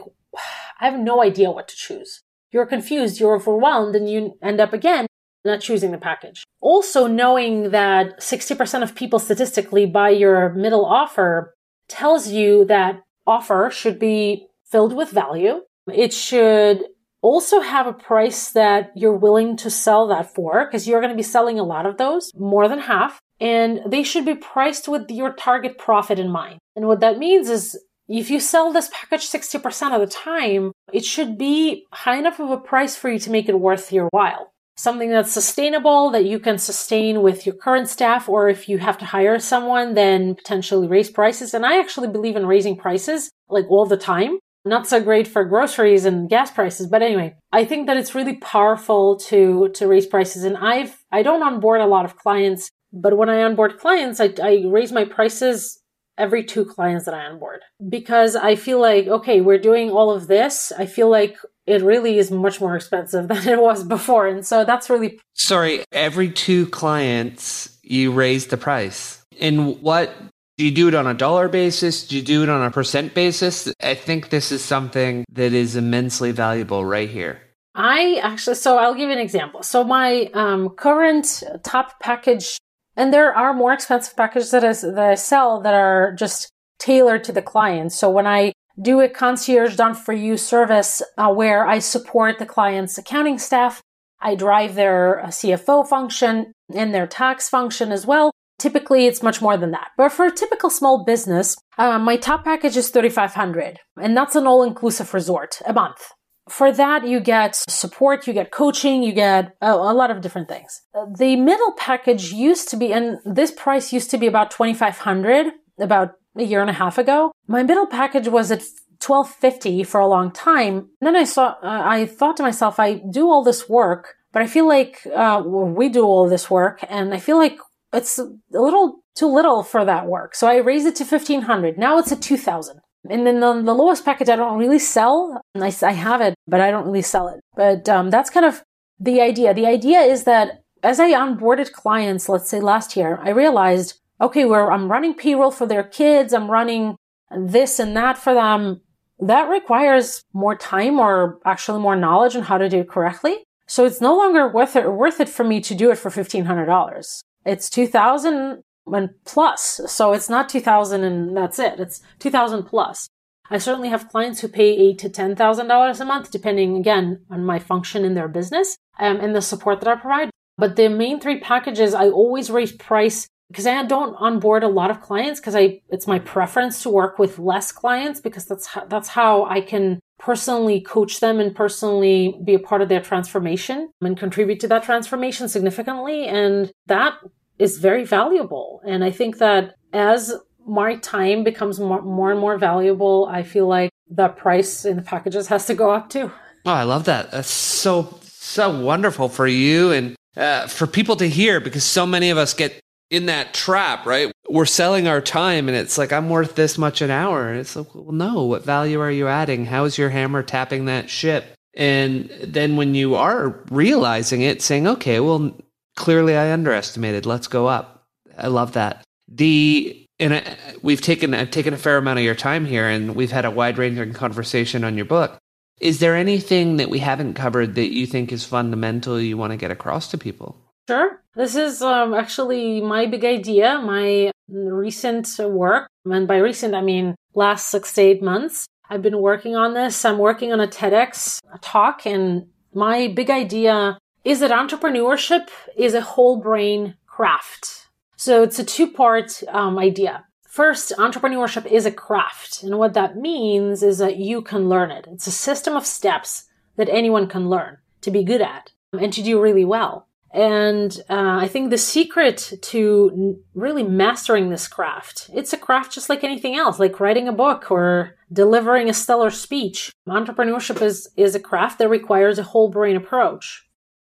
I have no idea what to choose. You're confused, you're overwhelmed, and you end up again not choosing the package. Also, knowing that 60% of people statistically buy your middle offer tells you that offer should be filled with value. It should also have a price that you're willing to sell that for because you're going to be selling a lot of those, more than half. And they should be priced with your target profit in mind. And what that means is if you sell this package 60% of the time, it should be high enough of a price for you to make it worth your while. Something that's sustainable that you can sustain with your current staff, or if you have to hire someone, then potentially raise prices. And I actually believe in raising prices like all the time. Not so great for groceries and gas prices, but anyway, I think that it's really powerful to to raise prices. And I've I don't onboard a lot of clients, but when I onboard clients, I, I raise my prices every two clients that I onboard because I feel like, okay, we're doing all of this. I feel like it really is much more expensive than it was before. And so that's really. Sorry, every two clients, you raise the price. And what do you do it on a dollar basis? Do you do it on a percent basis? I think this is something that is immensely valuable right here. I actually, so I'll give you an example. So my um, current top package and there are more expensive packages that I, that I sell that are just tailored to the client. So when I do a concierge done for you service uh, where I support the client's accounting staff, I drive their uh, CFO function and their tax function as well. Typically, it's much more than that. But for a typical small business, uh, my top package is 3500 and that's an all-inclusive resort a month for that, you get support, you get coaching, you get a, a, lot of different things. The middle package used to be, and this price used to be about 2500 about a year and a half ago. My middle package was at 1250 for a long time. And then I saw, uh, I thought to myself, I do all this work, but I feel like, uh, we do all this work and I feel like it's a little too little for that work. So I raised it to 1500. Now it's at 2000. And then the, the lowest package I don't really sell. I, I have it, but I don't really sell it. But um, that's kind of the idea. The idea is that as I onboarded clients, let's say last year, I realized, okay, where I'm running payroll for their kids, I'm running this and that for them. That requires more time or actually more knowledge on how to do it correctly. So it's no longer worth it, worth it for me to do it for $1,500. It's 2000 and plus. So it's not 2000 and that's it. It's 2000 plus. I certainly have clients who pay eight to ten thousand dollars a month, depending again on my function in their business um, and the support that I provide. But the main three packages, I always raise price because I don't onboard a lot of clients because I it's my preference to work with less clients because that's how, that's how I can personally coach them and personally be a part of their transformation and contribute to that transformation significantly. And that is very valuable. And I think that as my time becomes more, more and more valuable, I feel like the price in the packages has to go up too. Oh, I love that. That's so, so wonderful for you and uh, for people to hear because so many of us get in that trap, right? We're selling our time and it's like, I'm worth this much an hour. And it's like, well, no, what value are you adding? How is your hammer tapping that ship? And then when you are realizing it, saying, okay, well, clearly I underestimated. Let's go up. I love that. The and I, we've taken I've taken a fair amount of your time here, and we've had a wide ranging conversation on your book. Is there anything that we haven't covered that you think is fundamental you want to get across to people? Sure. This is um, actually my big idea, my recent work. And by recent, I mean last six to eight months. I've been working on this. I'm working on a TEDx talk, and my big idea is that entrepreneurship is a whole brain craft. So it's a two part um, idea. First, entrepreneurship is a craft. And what that means is that you can learn it. It's a system of steps that anyone can learn to be good at and to do really well. And uh, I think the secret to really mastering this craft, it's a craft just like anything else, like writing a book or delivering a stellar speech. Entrepreneurship is, is a craft that requires a whole brain approach.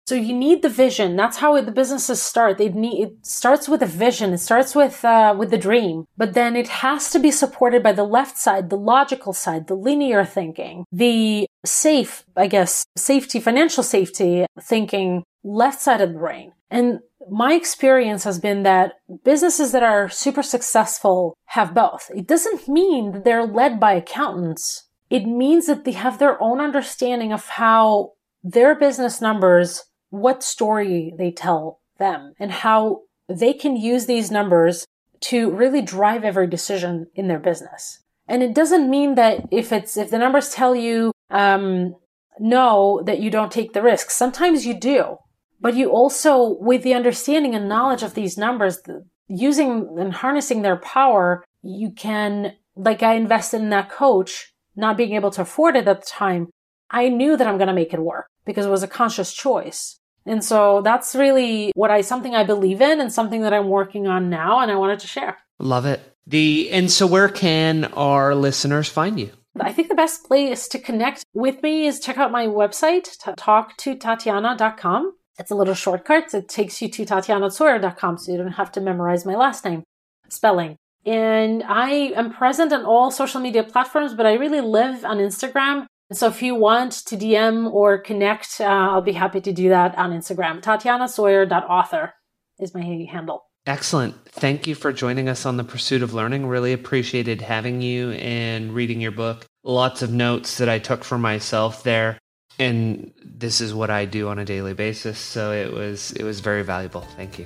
So you need the vision. That's how the businesses start. They need, it starts with a vision. It starts with, uh, with the dream, but then it has to be supported by the left side, the logical side, the linear thinking, the safe, I guess, safety, financial safety thinking, left side of the brain. And my experience has been that businesses that are super successful have both. It doesn't mean that they're led by accountants. It means that they have their own understanding of how their business numbers what story they tell them and how they can use these numbers to really drive every decision in their business. And it doesn't mean that if it's, if the numbers tell you, um, no, that you don't take the risk. Sometimes you do, but you also, with the understanding and knowledge of these numbers, using and harnessing their power, you can, like I invested in that coach, not being able to afford it at the time. I knew that I'm going to make it work because it was a conscious choice. And so that's really what I something I believe in and something that I'm working on now and I wanted to share. Love it. The and so where can our listeners find you? I think the best place to connect with me is check out my website, talktotatiana.com. It's a little shortcut. It takes you to tatianatsoir.com so you don't have to memorize my last name spelling. And I am present on all social media platforms, but I really live on Instagram. So if you want to DM or connect, uh, I'll be happy to do that on Instagram. TatianaTsoir.author is my handle. Excellent. Thank you for joining us on the pursuit of learning. Really appreciated having you and reading your book. Lots of notes that I took for myself there. And this is what I do on a daily basis. So it was it was very valuable. Thank you.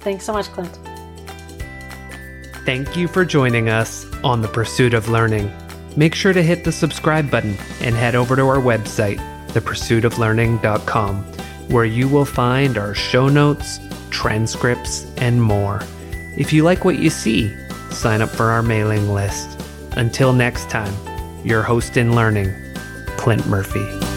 Thanks so much, Clint. Thank you for joining us on the pursuit of learning. Make sure to hit the subscribe button and head over to our website, thepursuitoflearning.com, where you will find our show notes, transcripts, and more. If you like what you see, sign up for our mailing list. Until next time, your host in learning, Clint Murphy.